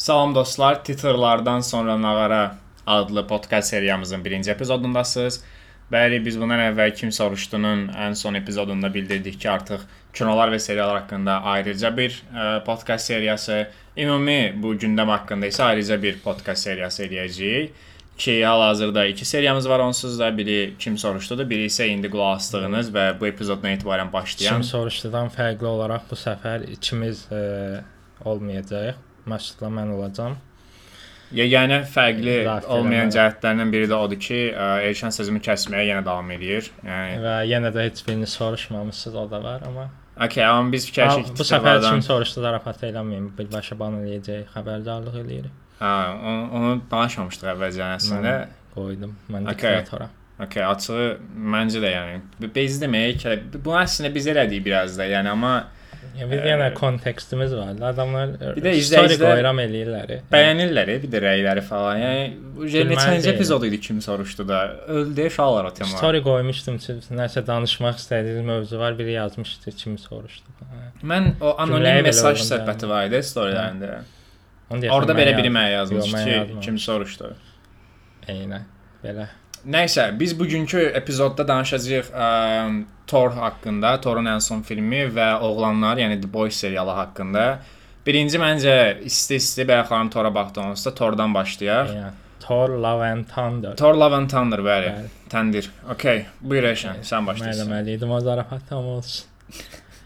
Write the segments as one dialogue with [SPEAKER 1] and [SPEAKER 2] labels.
[SPEAKER 1] Salam dostlar, titrlardan sonra nağara adlı podkast seriyamızın birinci epizodundasınız. Bəli, biz bundan əvvəl Kim Soruşdunun ən son epizodunda bildirdik ki, artıq kinolar və seriallar haqqında ayrıca bir ə, podkast seriyası, ümumi bu gündəm haqqında isə ayrıca bir podkast seriyası eləyəcəyik. Ki hal-hazırda iki seriyamız var onsuz da. Biri Kim Soruşdudur, biri isə indi qulaq asdığınız və bu epizoddan etibarən başlayan
[SPEAKER 2] Kim soruşdudan fərqli olaraq bu səfər ikimiz e, olmayacağıq. Məşudla mən olacağam.
[SPEAKER 1] Yeganə fərqli
[SPEAKER 2] Müdafiə
[SPEAKER 1] olmayan
[SPEAKER 2] eləmə.
[SPEAKER 1] cəhətlərdən biri də odur ki, ə, Elşən sözümü kəsməyə yenə davam edir. Yəni,
[SPEAKER 2] Və yenə də heç birini soruşmamısınız o da var, amma
[SPEAKER 1] okay, amma biz ki,
[SPEAKER 2] bu səfər kim soruşdu zarafat eləməyin. Birbaşa ban eləyəcək, xəbərdarlıq eləyirik.
[SPEAKER 1] Hə, onu, onu danışmamışdıq əvvəlcə əslində.
[SPEAKER 2] Mən qoydum. Mən
[SPEAKER 1] Okay.
[SPEAKER 2] diktatora.
[SPEAKER 1] Okay, açığı məncə də yəni biz demək ki, bu əslində biz elədik biraz da, yəni amma
[SPEAKER 2] Ya biz yenə kontekstimiz var. Adamlar
[SPEAKER 1] Bir də
[SPEAKER 2] story qoyuram eləyirlər.
[SPEAKER 1] bəyənirlər, e, bir də rəyləri falan. Yəni neçənci epizod idi kim soruşdu da. Öldü uşaqlar o tema.
[SPEAKER 2] Story qoymuşdum ki, nəsə danışmaq istədiyiniz mövzu var, biri yazmışdı, kim soruşdu. Hə.
[SPEAKER 1] Mən o anonim mesaj söhbəti var idi storylərində.
[SPEAKER 2] Deyəsən
[SPEAKER 1] Orada belə biri mənə yazmış
[SPEAKER 2] Yox, mən
[SPEAKER 1] ki, kim soruşdu.
[SPEAKER 2] Eynə. Belə.
[SPEAKER 1] Nəysə, biz bugünkü epizodda danışacağıq ə, Thor haqqında, Thorun ən son filmi və Oğlanlar, yəni The Boys serialı haqqında. Birinci məncə isti-isti bayaqlarım Thora baxdığımızda Thordan başlayaq.
[SPEAKER 2] Eynə. Thor Love and Thunder.
[SPEAKER 1] Thor Love and Thunder, bəli.
[SPEAKER 2] Bəli.
[SPEAKER 1] Təndir. Okay, buyur Eşən, sən başlayırsan.
[SPEAKER 2] Məlumalıydım o zarafat tam olsun.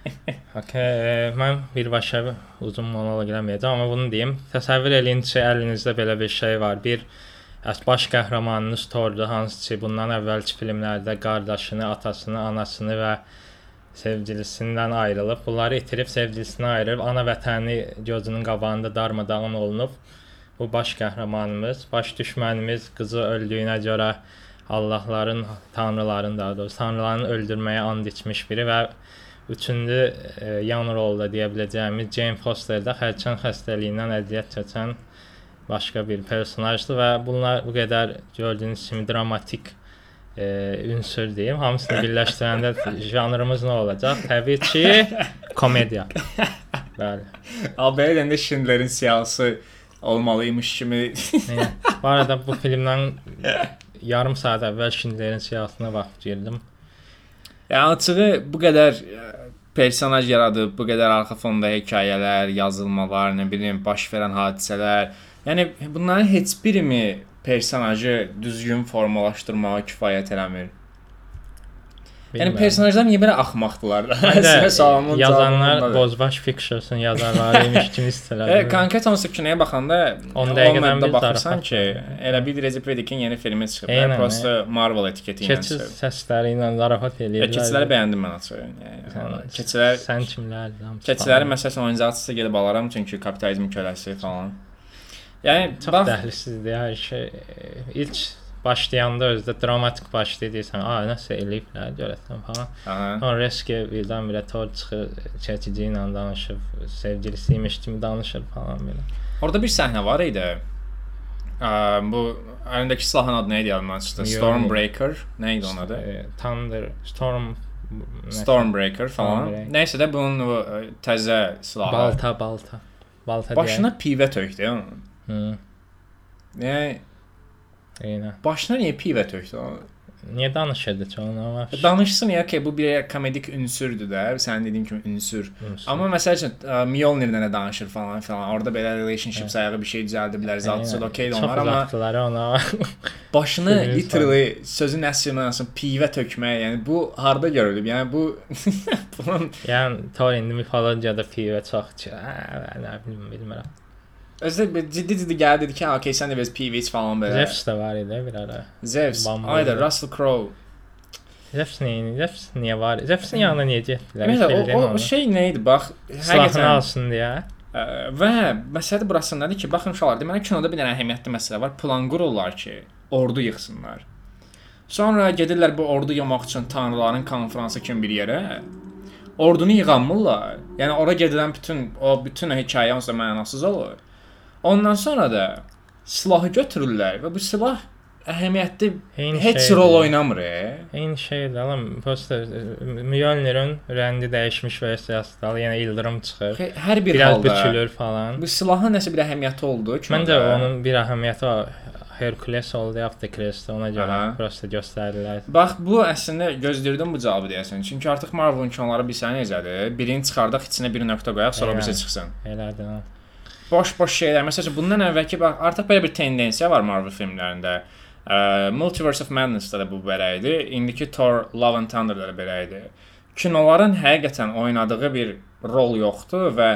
[SPEAKER 2] Okay, mən birbaşa uzun monoloq eləməyəcəm, amma bunu deyim. Təsəvvür eləyin ki, əlinizdə belə bir şey var. Bir əs baş qəhrəmanınız Thordur, hansı ki, bundan əvvəlki filmlərdə qardaşını, atasını, anasını və sevgilisindən ayrılıb, bunları itirib sevgilisinə ayırıb, ana vətəni gözünün qabağında darmadağın olunub. Bu baş qəhrəmanımız, baş düşmənimiz qızı öldüyünə görə Allahların, tanrıların daha doğrusu tanrıların öldürməyə and içmiş biri və üçüncü e, yan rolda deyə biləcəyimiz Jane Foster da xərçəng xəstəliyindən əziyyət çəkən başqa bir personajdır və bunlar bu qədər gördüyünüz kimi dramatik e, ünsür deyim. Hamısını birləşdirəndə janrımız nə olacaq? Təbii ki, komediya. Bəli.
[SPEAKER 1] Alberə deyəndə Schindlerin siyahısı olmalıymış kimi.
[SPEAKER 2] Bu arada bu filmdən yarım saat əvvəl Schindlerin siyahısına baxıb girdim.
[SPEAKER 1] yəni açığı bu qədər ə, personaj yaradıb, bu qədər arxa fonda hekayələr, yazılmalar, nə bilim, baş verən hadisələr. Yəni bunların heç birimi personajı düzgün formalaşdırmağa kifayət eləmir. Yəni
[SPEAKER 2] Bilmirəm.
[SPEAKER 1] personajlar niyə belə axmaqdılar? Sualımın
[SPEAKER 2] yazanlar. Bozbaş Pictures'ın yazarlarıymış kimi
[SPEAKER 1] E,
[SPEAKER 2] istilər.
[SPEAKER 1] konkret hansı kinoya baxanda
[SPEAKER 2] 10
[SPEAKER 1] 10
[SPEAKER 2] dəqiqədən bir
[SPEAKER 1] baxırsan ki, elə bir Recep İvedik'in yeni filmi çıxıb.
[SPEAKER 2] Eynən,
[SPEAKER 1] Yəni prosta Marvel etiketi ilə çıxıb.
[SPEAKER 2] səsləri ilə zarafat eləyirlər.
[SPEAKER 1] keçiləri bəyəndim mən açığı. Yəni, keçilər
[SPEAKER 2] sən kimlərdən?
[SPEAKER 1] keçiləri məsələn oyuncaqçısı gedib alaram çünki kapitalizm köləsi falan. Yəni
[SPEAKER 2] çox
[SPEAKER 1] bax
[SPEAKER 2] dəhlisizdir hər şey. İlk başlayanda özdə dramatik başlayırsan, a nəsə eləyiblər görəsən falan.
[SPEAKER 1] Aha.
[SPEAKER 2] Sonra riske birdən-birə tor çıxır, çəkici ilə danışıb, sevgilisi imiş kimi danışır falan belə.
[SPEAKER 1] Orada bir səhnə var idi. Ə, bu əlindəki silahın adı nə idi yadımdan çıxdı?
[SPEAKER 2] Yox.
[SPEAKER 1] Stormbreaker. Nə idi onun adı?
[SPEAKER 2] E, Thunder, Storm nəsə,
[SPEAKER 1] Stormbreaker falan.
[SPEAKER 2] Stormbreaker.
[SPEAKER 1] Nəysə də bunun o, ə, təzə silahı.
[SPEAKER 2] balta, balta. Balta
[SPEAKER 1] Başına pivə tökdü onun.
[SPEAKER 2] Hı,
[SPEAKER 1] Yəni
[SPEAKER 2] eynə.
[SPEAKER 1] başına niyə pivə tökdü?
[SPEAKER 2] Niyə danışırdı onu ama?
[SPEAKER 1] Danışsın ya ki bu bir komedik ünsürdür də, sən dediyin kimi ünsür. Amma məsəl üçün ə, Mjolnir nə danışır falan filan. Orada belə relationship sayığı bir şey düzəldiblər. Zatçı da okeydir onlar amma
[SPEAKER 2] ona.
[SPEAKER 1] başını literally sözün əsl mənasında pivə tökmək, yəni bu harda görülüb? Yəni bu bunun
[SPEAKER 2] yəni Thor indi mifologiyada pivə çox hə, nə bilim, bilmirəm.
[SPEAKER 1] Bir ciddi-ciddi gəldi dedi ki, "Ha, okey, sən də pivə iç falan belə."
[SPEAKER 2] Zeus da var idi bir ara. Bambu.
[SPEAKER 1] ayda Russell Crowe.
[SPEAKER 2] Zeus niyə, Zeus niyə var? Zeusun yanına niyə getdilər? Heç
[SPEAKER 1] o, o, şey nə idi? Bax, həqiqətən
[SPEAKER 2] alsın deyə.
[SPEAKER 1] Ə, Və məsələ burasındadır ki, baxın uşaqlar, deməli kinoda bir dənə əhəmiyyətli məsələ var. Plan qururlar ki, ordu yığsınlar. Sonra gedirlər bu ordu yığmaq üçün tanrıların konfransı kimi bir yerə. Ordunu yığanmırlar. Yəni ora gedilən bütün o bütün hekayə onsuz mənasız olur. Ondan sonra da silahı götürürlər və bu silah əhəmiyyətli
[SPEAKER 2] Eyni
[SPEAKER 1] heç
[SPEAKER 2] şeydir.
[SPEAKER 1] rol oynamır. e.
[SPEAKER 2] Eyni şeydir. Alam prosta Mjolnir'in rəngi dəyişmiş versiyasıdır. Yəni ildırım çıxır.
[SPEAKER 1] Hər bir
[SPEAKER 2] Biraz
[SPEAKER 1] halda
[SPEAKER 2] bükülür falan.
[SPEAKER 1] bu silahın nəsə bir əhəmiyyəti oldu.
[SPEAKER 2] Məncə onun bir əhəmiyyəti. Herkules oldu, Aftercrest ona görə
[SPEAKER 1] Aha.
[SPEAKER 2] prosta göstərdilər.
[SPEAKER 1] Bax bu əslində gözləyirdim bu cavabı deyəsən. Çünki artıq Marvel-ın kanalları bilsən necədir? Birini çıxardaq, içinə bir nöqtə qoyaq, sonra
[SPEAKER 2] Yəni.
[SPEAKER 1] birisi çıxsın.
[SPEAKER 2] Elədir.
[SPEAKER 1] Boş-boş şeylər. Məsələn, bundan əvvəlki bax artıq belə bir tendensiya var Marvel filmlərində. Ə, Multiverse of Madness-da da bu belə idi. İndiki Thor Love and Thunder-da da belə idi. Kinoların həqiqətən oynadığı bir rol yoxdur və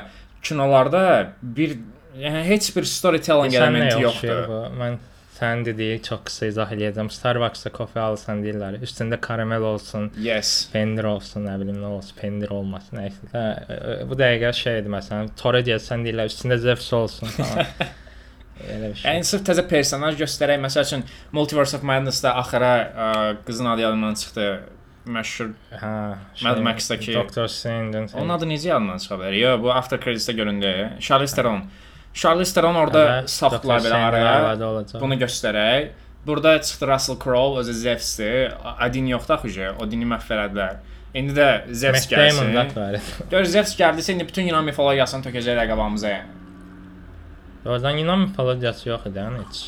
[SPEAKER 1] kinolarda bir yəni heç bir storytelling
[SPEAKER 2] nə
[SPEAKER 1] elementi
[SPEAKER 2] yoxdur
[SPEAKER 1] yoxdur.
[SPEAKER 2] bu? Mən sən dediyi çox qısa izah eləyəcəm. Starbucks-da kofe alsan deyirlər, üstündə karamel olsun,
[SPEAKER 1] Yes.
[SPEAKER 2] pendir olsun, nə bilim nə olsun, pendir olmasın, nə isə. Hə, e, Bu dəqiqə şeydir məsələn, Tora gəlsən deyirlər, üstündə Zeus olsun falan. Elə bir şey.
[SPEAKER 1] Yəni sırf təzə personaj göstərək. Məsəl üçün Multiverse of Madness-da axıra ə, qızın adı yadımdan çıxdı. Məşhur.
[SPEAKER 2] Hə,
[SPEAKER 1] Mad Max-dakı-
[SPEAKER 2] Doctor Strange-ın
[SPEAKER 1] Onun adı necə yadımdan çıxa bilər? Yo, bu After Credits-də göründü. Charlize Theron. Charlize Theron orada saxdılar belə araya. Bunu göstərək. Burada çıxdı Russell Crowe, özü Zeus-dir. Adin yoxdur axı, o dini məhv elədilər. İndi də
[SPEAKER 2] da
[SPEAKER 1] gəlsin. Gör Zeus gəldisə indi bütün Yunan mifologiyasını tökəcək rəqabamıza. yəni.
[SPEAKER 2] Oradan Yunan mifologiyası yox idi yəni heç.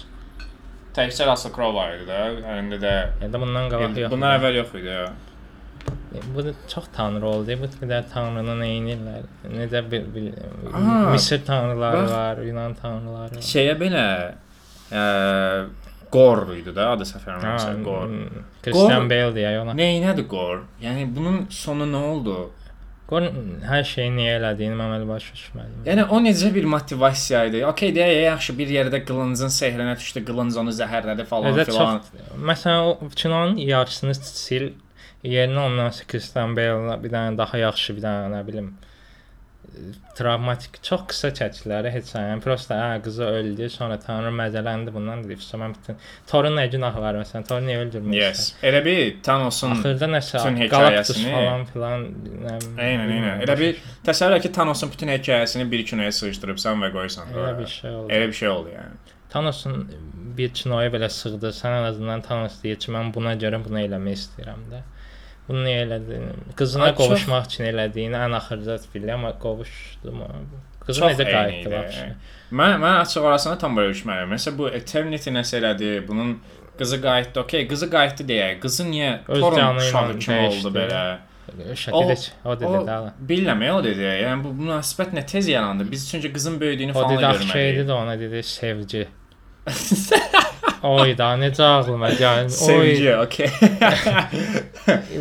[SPEAKER 1] Təkcə Russell Crowe var idi də. İndi də
[SPEAKER 2] da bundan qabaq yox.
[SPEAKER 1] bundan əvvəl yox idi.
[SPEAKER 2] Bu da çox tanrı oldu. Bu qədər tanrını neynirlər? Necə bir, bir
[SPEAKER 1] Aa,
[SPEAKER 2] Misir tanrıları
[SPEAKER 1] bax.
[SPEAKER 2] var, Yunan tanrıları var.
[SPEAKER 1] Şeyə belə ə, Gor idi də adı eləmirəmsə Gor.
[SPEAKER 2] Christian
[SPEAKER 1] Gor-
[SPEAKER 2] Bale deyə ona.
[SPEAKER 1] Neynədir Gor? Yəni bunun sonu nə oldu?
[SPEAKER 2] Qor hər şeyi niyə elədiyini mən elə başa düşmədim.
[SPEAKER 1] Yəni o necə bir motivasiya idi? Okay deyə yaxşı bir yerdə qılıncın sehrinə düşdü, qılınc onu zəhərlədi falan
[SPEAKER 2] Elə
[SPEAKER 1] filan.
[SPEAKER 2] çox məsələn o kinonun yarısını sil yerinə ondan Christian Bale bir dənə daha yaxşı bir dənə nə bilim travmatik çox qısa çəkilər heç. Yəni prosta hə qızı öldü, sonra tanrı məzələndi bundan dedi. Sonra mən bütün Thorun nə günahı var məsələn? Thor niyə öldürmək
[SPEAKER 1] Yes. Elə bir Thanos'un
[SPEAKER 2] Axırda nəsə Galactus falan filan
[SPEAKER 1] Eynən, eynən. Elə bir təsəvvür et ki, Thanos'un bütün hekayəsini bir kinoya sığışdırıbsan və qoysan.
[SPEAKER 2] elə bir şey oldu.
[SPEAKER 1] Elə bir şey oldu yəni.
[SPEAKER 2] Thanos'un bir kinoya belə sığdı. Sən ən azından Thanos deyir ki, mən buna görə bunu eləmək istəyirəm də. Bunu niyə elədin? Qızına
[SPEAKER 1] Ay, çox-
[SPEAKER 2] qovuşmaq üçün elədiyini ən axırda bilirəm, amma qovuşdu mu? Qızı
[SPEAKER 1] Çox
[SPEAKER 2] necə qayıtdı vəbsə?
[SPEAKER 1] Mən mən açıq orasını tam bölüşmərəm. Məsələn bu Eternity nəsə elədi, bunun qızı qayıtdı. Okay, qızı qayıtdı deyə. Qızı niyə
[SPEAKER 2] ilə
[SPEAKER 1] uşağı kimi oldu belə?
[SPEAKER 2] Şəkildə o dedi
[SPEAKER 1] o-
[SPEAKER 2] də.
[SPEAKER 1] Bilmirəm, o dedi. Yəni bu münasibət nə tez yarandı. Biz çünki qızın böyüdüyünü
[SPEAKER 2] O
[SPEAKER 1] falan
[SPEAKER 2] dedi
[SPEAKER 1] da
[SPEAKER 2] axı şeydi
[SPEAKER 1] görməliyik.
[SPEAKER 2] də ona dedi sevgi. Oy da necə ağlıma gəldi.
[SPEAKER 1] Sevgi, okay.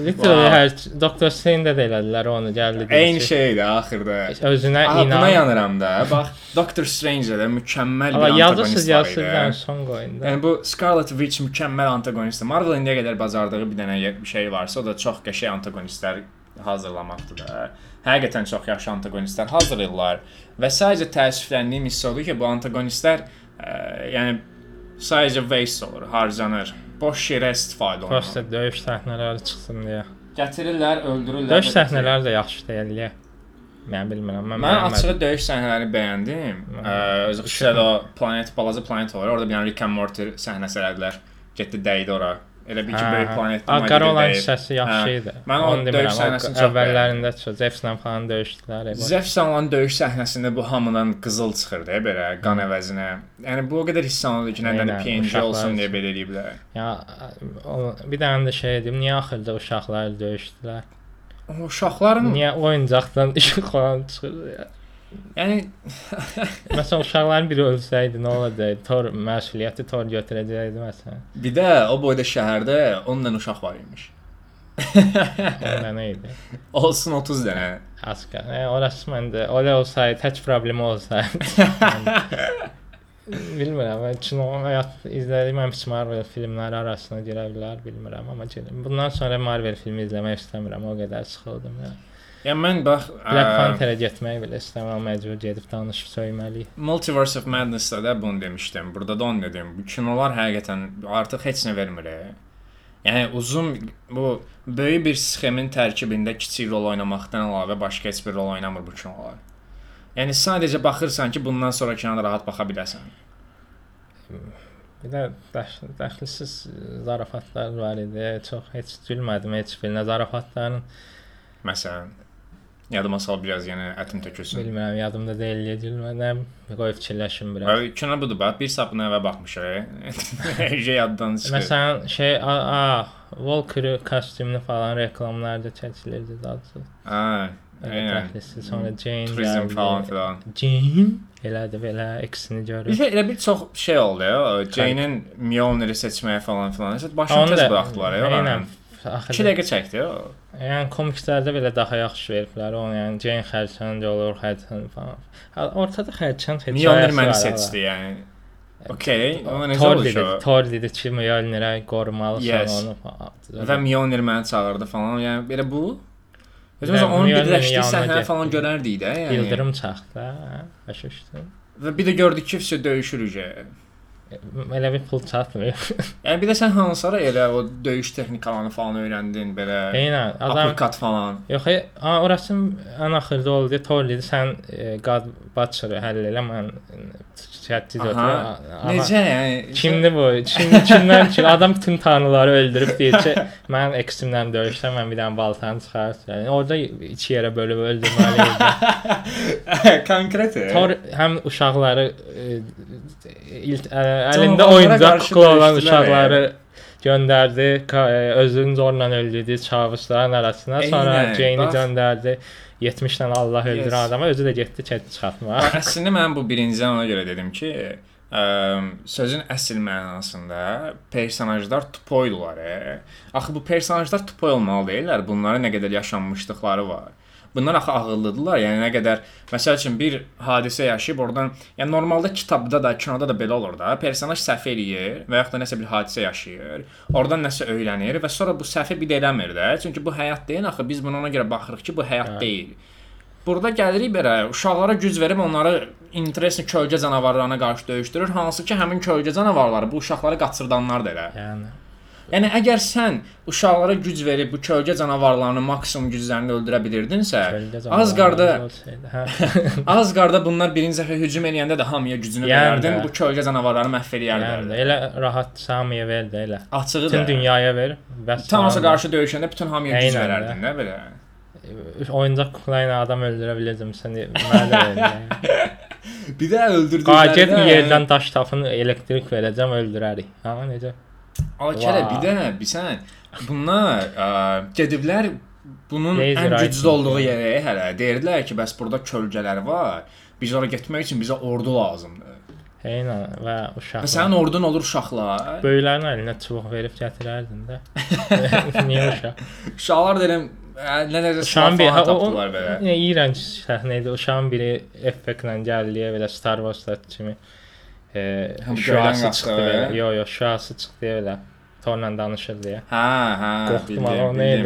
[SPEAKER 2] Literally hər Doktor Strange-də də elədilər onu gəldi.
[SPEAKER 1] Eyni şeydir axırda.
[SPEAKER 2] Özünə
[SPEAKER 1] Aha, buna
[SPEAKER 2] inan.
[SPEAKER 1] yanıram da. Bax, Doctor Strange-də də mükəmməl bir antagonist var
[SPEAKER 2] yazırsız
[SPEAKER 1] idi.
[SPEAKER 2] son qoyun da.
[SPEAKER 1] Yəni bu Scarlet Witch mükəmməl antagonistdir. Marvel indiyə qədər bacardığı bir dənə şey varsa, o da çox qəşəng antagonistlər hazırlamaqdır da. Həqiqətən çox yaxşı antagonistlər hazırlayırlar və sadəcə təəssüfləndiyim hiss oldu ki, bu antagonistlər ə, yəni sadəcə waste olur, harcanır. Boş yerə istifadə olunur.
[SPEAKER 2] Prosta döyüş səhnələri çıxsın deyə.
[SPEAKER 1] Gətirirlər, öldürürlər.
[SPEAKER 2] Döyüş səhnələri də yaxşı deyil. Mən bilmirəm. Mən,
[SPEAKER 1] Mən açığı döyüş səhnələrini bəyəndim. Özü xüsusilə o planet, balaca planet var. Orada bir dənə Rick and Morty səhnəsi elədilər. Getdi dəydi ora. Elə bir ki, böyük planetdə
[SPEAKER 2] Hə, Qara olan
[SPEAKER 1] dəyib.
[SPEAKER 2] hissəsi yaxşı idi.
[SPEAKER 1] Mən o döyüş səhnəsini çox
[SPEAKER 2] əvvəllərində çox Zefslə falan döyüşdülər.
[SPEAKER 1] Zefs'lə döyüş səhnəsində bu hamıdan qızıl çıxırdı belə qan əvəzinə. Yəni bu o qədər hiss olunurdu ki, nədən PNG olsun deyə belə eləyiblər.
[SPEAKER 2] Ya bir dənə də şey dedim, niyə axırda uşaqlar döyüşdülər?
[SPEAKER 1] O uşaqların,
[SPEAKER 2] Niyə oyuncaqdan işıq falan çıxır ya?
[SPEAKER 1] Yəni
[SPEAKER 2] Məsələn uşaqların biri ölsəydi nə olacaqdı? Tor məsuliyyəti Tor götürəcəkdi məsələn.
[SPEAKER 1] bir də o boyda şəhərdə 10 dənə uşaq var imiş.
[SPEAKER 2] Onda nə idi?
[SPEAKER 1] Olsun 30 dənə.
[SPEAKER 2] Aska. E, orası məndə elə olsaydı, heç problemi olsaydı. bilmirəm, mən kino həyat izlədiyim ən pis Marvel filmləri arasına girə bilər, bilmirəm, amma girim. Bundan sonra Marvel filmi izləmək istəmirəm, o qədər sıxıldım ya.
[SPEAKER 1] Yəni mən bax
[SPEAKER 2] Black
[SPEAKER 1] ə,
[SPEAKER 2] Panther-ə getmək belə istəmirəm, məcbur gedib danışıb söyməliyik.
[SPEAKER 1] Multiverse of Madness-da da bunu demişdim. Burada da onu dedim. Bu kinolar həqiqətən artıq heç nə vermir. Yəni uzun bu böyük bir sxemin tərkibində kiçik rol oynamaqdan əlavə başqa heç bir rol oynamır bu kinolar. Yəni sadəcə baxırsan ki, bundan sonra kinona rahat baxa biləsən.
[SPEAKER 2] Bir də dəxilsiz zarafatlar var idi. Çox heç gülmədim heç birinə zarafatların.
[SPEAKER 1] Məsələn, yadıma sal biraz yenə ətim tökülsün.
[SPEAKER 2] Bilmirəm, yadımda deyil, niyə gülmədim. Qoy fikirləşim biraz.
[SPEAKER 1] Və kino budur bax, bir saat buna əvvəl baxmışıq. Şey yaddan çıxır.
[SPEAKER 2] Məsələn, şey, a, a Walker kostyumunu falan reklamlarda çəkilirdi daha.
[SPEAKER 1] Ha,
[SPEAKER 2] dəxilsiz. Sonra Jane
[SPEAKER 1] Turizm
[SPEAKER 2] gəldi.
[SPEAKER 1] falan filan.
[SPEAKER 2] Jane elədi belə eksini görür.
[SPEAKER 1] Bir elə bir çox şey oldu ya. Jane-in Mjolnir'i seçməyə falan filan. Nəsə başını tez buraxdılar ya.
[SPEAKER 2] Eynən. Axı
[SPEAKER 1] 2 dəqiqə çəkdi o.
[SPEAKER 2] Yəni komikslərdə belə daha yaxşı veriblər onu. Yəni Jane xərçəng olur, xərçəng falan. Ortada xərçəng heç
[SPEAKER 1] Mjolnir məni seçdi yəni. Okay, o necə
[SPEAKER 2] Thor dedi? Thor dedi ki, Mjolnirə qorumalısan
[SPEAKER 1] Yes.
[SPEAKER 2] onu falan.
[SPEAKER 1] Və Mjolnir məni çağırdı falan. Yəni belə bu. Özümüz onun birləşdiyi səhnə falan görərdik də, yəni.
[SPEAKER 2] Yıldırım çaxdı, hə, başa düşdün.
[SPEAKER 1] Və bir də gördük ki, vəsə döyüşürük. yəni.
[SPEAKER 2] Elə bir pul çatmır.
[SPEAKER 1] Yəni bir də sən hansıra elə o döyüş texnikalarını falan öyrəndin belə.
[SPEAKER 2] Eynən, adam
[SPEAKER 1] Uppercut falan.
[SPEAKER 2] Yox, e, orası ən axırda oldu. Thor dedi, sən e, God Butcher həll elə, mən götürəm.
[SPEAKER 1] Necə yəni?
[SPEAKER 2] Kimdir bu? Kim kimdən ki adam bütün tanrıları öldürüb ki, mən eksimlə döyüşdə mən bir dənə baltanı çıxartdım. Yəni orada iki yerə bölüb öldürməli idi.
[SPEAKER 1] Konkret.
[SPEAKER 2] Thor həm uşaqları e, il, ə, əlində
[SPEAKER 1] Canavarlara
[SPEAKER 2] oyuncaq kukla olan uşaqları göndərdi, e, özünü zorla öldürdü çavuşların arasına. Sonra Jane-i göndərdi. 70 dənə Allah öldürən
[SPEAKER 1] Yes.
[SPEAKER 2] adama özü də getdi çəti çıxartmağa.
[SPEAKER 1] Əslində mən bu birincidən ona görə dedim ki, ə, sözün əsl mənasında personajlar tupoydular. E. Axı bu personajlar tupoy olmalı deyillər. Bunların nə qədər yaşanmışlıqları var. Bunlar axı ağıllıdılar. Yəni nə qədər məsəl üçün bir hadisə yaşayıb oradan, yəni normalda kitabda da, kinoda da belə olur da. Personaj səhv eləyir və yaxud da nəsə bir hadisə yaşayır. Oradan nəsə öyrənir və sonra bu səhvi bir də eləmir də. Çünki bu həyat deyil axı. Biz buna ona görə baxırıq ki, bu həyat
[SPEAKER 2] Hə.
[SPEAKER 1] deyil. Burada gəlirik belə uşaqlara güc verib onları interesli kölgə canavarlarına qarşı döyüşdürür, hansı ki həmin kölgə canavarları bu uşaqları qaçırdanlardır elə.
[SPEAKER 2] Yəni
[SPEAKER 1] Yəni əgər sən uşaqlara güc verib bu kölgə canavarlarını maksimum güclərini öldürə bilirdinsə, az qarda
[SPEAKER 2] hə.
[SPEAKER 1] az qarda bunlar birinci dəfə hücum eləyəndə də hamıya gücünü
[SPEAKER 2] Yəni
[SPEAKER 1] verərdin,
[SPEAKER 2] də.
[SPEAKER 1] bu kölgə canavarları məhv
[SPEAKER 2] Yəni
[SPEAKER 1] eləyərdilər.
[SPEAKER 2] də elə rahat Samiyə ver də elə.
[SPEAKER 1] Açığı
[SPEAKER 2] Bütün
[SPEAKER 1] da.
[SPEAKER 2] dünyaya ver. Bəs
[SPEAKER 1] Thanos'a
[SPEAKER 2] tamam.
[SPEAKER 1] qarşı döyüşəndə bütün hamıya güc verərdin də belə.
[SPEAKER 2] oyuncaq kukla ilə adam öldürə bilirdim səni. Mənə də yəni.
[SPEAKER 1] Bir də öldürdüklərində
[SPEAKER 2] Qaget yerdən daş tapın, elektrik verəcəm, öldürərik. Ha, necə?
[SPEAKER 1] Alkələ
[SPEAKER 2] Vay.
[SPEAKER 1] bir də bilsən bunlar ə, gediblər bunun
[SPEAKER 2] Laser
[SPEAKER 1] ən güclü olduğu yerə hələ deyirdilər ki, bəs burada kölgələr var. Biz ora getmək üçün bizə ordu lazımdır.
[SPEAKER 2] Eynən və uşaqlar.
[SPEAKER 1] Və sənin ordun olur uşaqlar.
[SPEAKER 2] böyüklərin əlinə çubuq verib gətirərdin də. Niyə uşaq?
[SPEAKER 1] Uşaqlar deyirəm nə necə
[SPEAKER 2] Uşağın bir
[SPEAKER 1] tapdılar belə.
[SPEAKER 2] o, iyrənc səhnə idi. Uşağın biri effektlə gəldi belə Star Wars kimi. Şüası çıxdı belə. Yo, yo, şüası çıxdı belə. Torla danışır deyə.
[SPEAKER 1] Hə, hə.
[SPEAKER 2] Qorxdum,
[SPEAKER 1] bildim,
[SPEAKER 2] o nə idi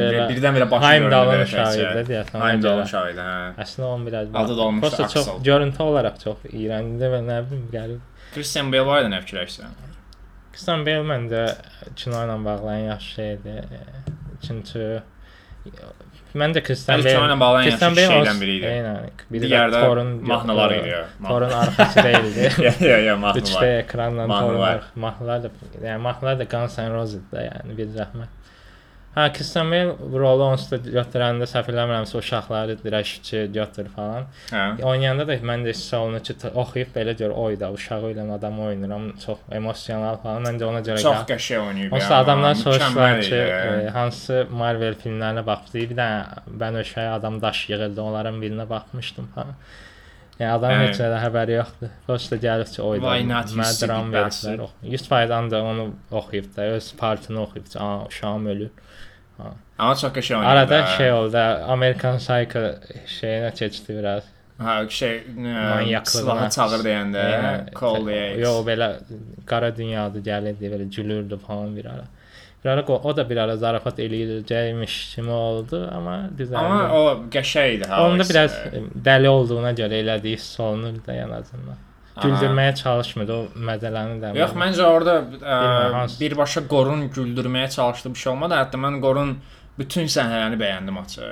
[SPEAKER 2] Heimdallın
[SPEAKER 1] göründü belə
[SPEAKER 2] uşağı
[SPEAKER 1] təkcə.
[SPEAKER 2] idi deyəsən. ona
[SPEAKER 1] Heimdallın idi, hə.
[SPEAKER 2] Əslində onun biraz
[SPEAKER 1] Adı da olmuşdu
[SPEAKER 2] Prosta çox görüntü olaraq çox iyrəncdir və nə bilim qəribə.
[SPEAKER 1] Christian Bale var idi nə fikirləşsən?
[SPEAKER 2] Christian Bale məncə kino ilə bağlayan yaxşı şeydir. Çünki Christian
[SPEAKER 1] Bəli,
[SPEAKER 2] Bale
[SPEAKER 1] kino ilə bağlayan
[SPEAKER 2] Christian
[SPEAKER 1] yaxşı
[SPEAKER 2] Bale
[SPEAKER 1] şeylərdən
[SPEAKER 2] olsun-
[SPEAKER 1] biri idi.
[SPEAKER 2] Eynən. Biri də
[SPEAKER 1] Digər də
[SPEAKER 2] Thorun
[SPEAKER 1] mahnılar idi. ya.
[SPEAKER 2] Thorun arxası deyildi.
[SPEAKER 1] Ya ya mahnılar.
[SPEAKER 2] 3D ekranla Thorun
[SPEAKER 1] Mahnılar.
[SPEAKER 2] da yəni mahnılar da Guns N' Roses-da yəni bir zəhmət. Hə, Christian Bale rolu onsuz da götürəndə səhv eləmirəmsə uşaqları dirəşçi götür falan.
[SPEAKER 1] Hə.
[SPEAKER 2] Oynayanda da məncə hiss olunur ki, oxuyub belə gör oyda uşağı ilə adam oynayıram, çox emosional falan. Məncə ona görə
[SPEAKER 1] Çox qəşəng oynayıb.
[SPEAKER 2] Onsuz da adamlar
[SPEAKER 1] idi.
[SPEAKER 2] ki, e, hansı Marvel filmlərinə baxdı. Bir dənə Bənövşəyə adam daş yığırdı, onların birinə baxmışdım falan. Yəni adam
[SPEAKER 1] Hə.
[SPEAKER 2] heç nədən xəbəri yoxdur. Prosta gəlib ki, oyda. Mənə dram
[SPEAKER 1] stupid
[SPEAKER 2] verdilər. 100%-dan da onu oxuyub da, öz partını oxuyub ki, "A, uşağım ölür."
[SPEAKER 1] Amma çox qəşəng oynayıb.
[SPEAKER 2] Arada
[SPEAKER 1] hə.
[SPEAKER 2] şey oldu, American Psycho şeyinə keçdi biraz.
[SPEAKER 1] Hə, şey, silahı çağır deyəndə,
[SPEAKER 2] Yəni,
[SPEAKER 1] call the X.
[SPEAKER 2] Yo, belə qara dünyada gəlirdi, belə gülürdü falan bir ara. Ara o, da bir ara zarafat eləyəcəkmiş kimi oldu, amma düzəldi.
[SPEAKER 1] Amma o qəşəng idi ha.
[SPEAKER 2] Onda biraz dəli olduğuna görə elədiyi hiss olunur da ən azından. Güldürməyə çalışmırdı, o mədələni də.
[SPEAKER 1] Yox, məncə orada ə,
[SPEAKER 2] hansı-
[SPEAKER 1] birbaşa Qorun güldürməyə çalışdığı bir şey olmadı. Hətta mən Qorun bütün səhnələrini bəyəndim açığı.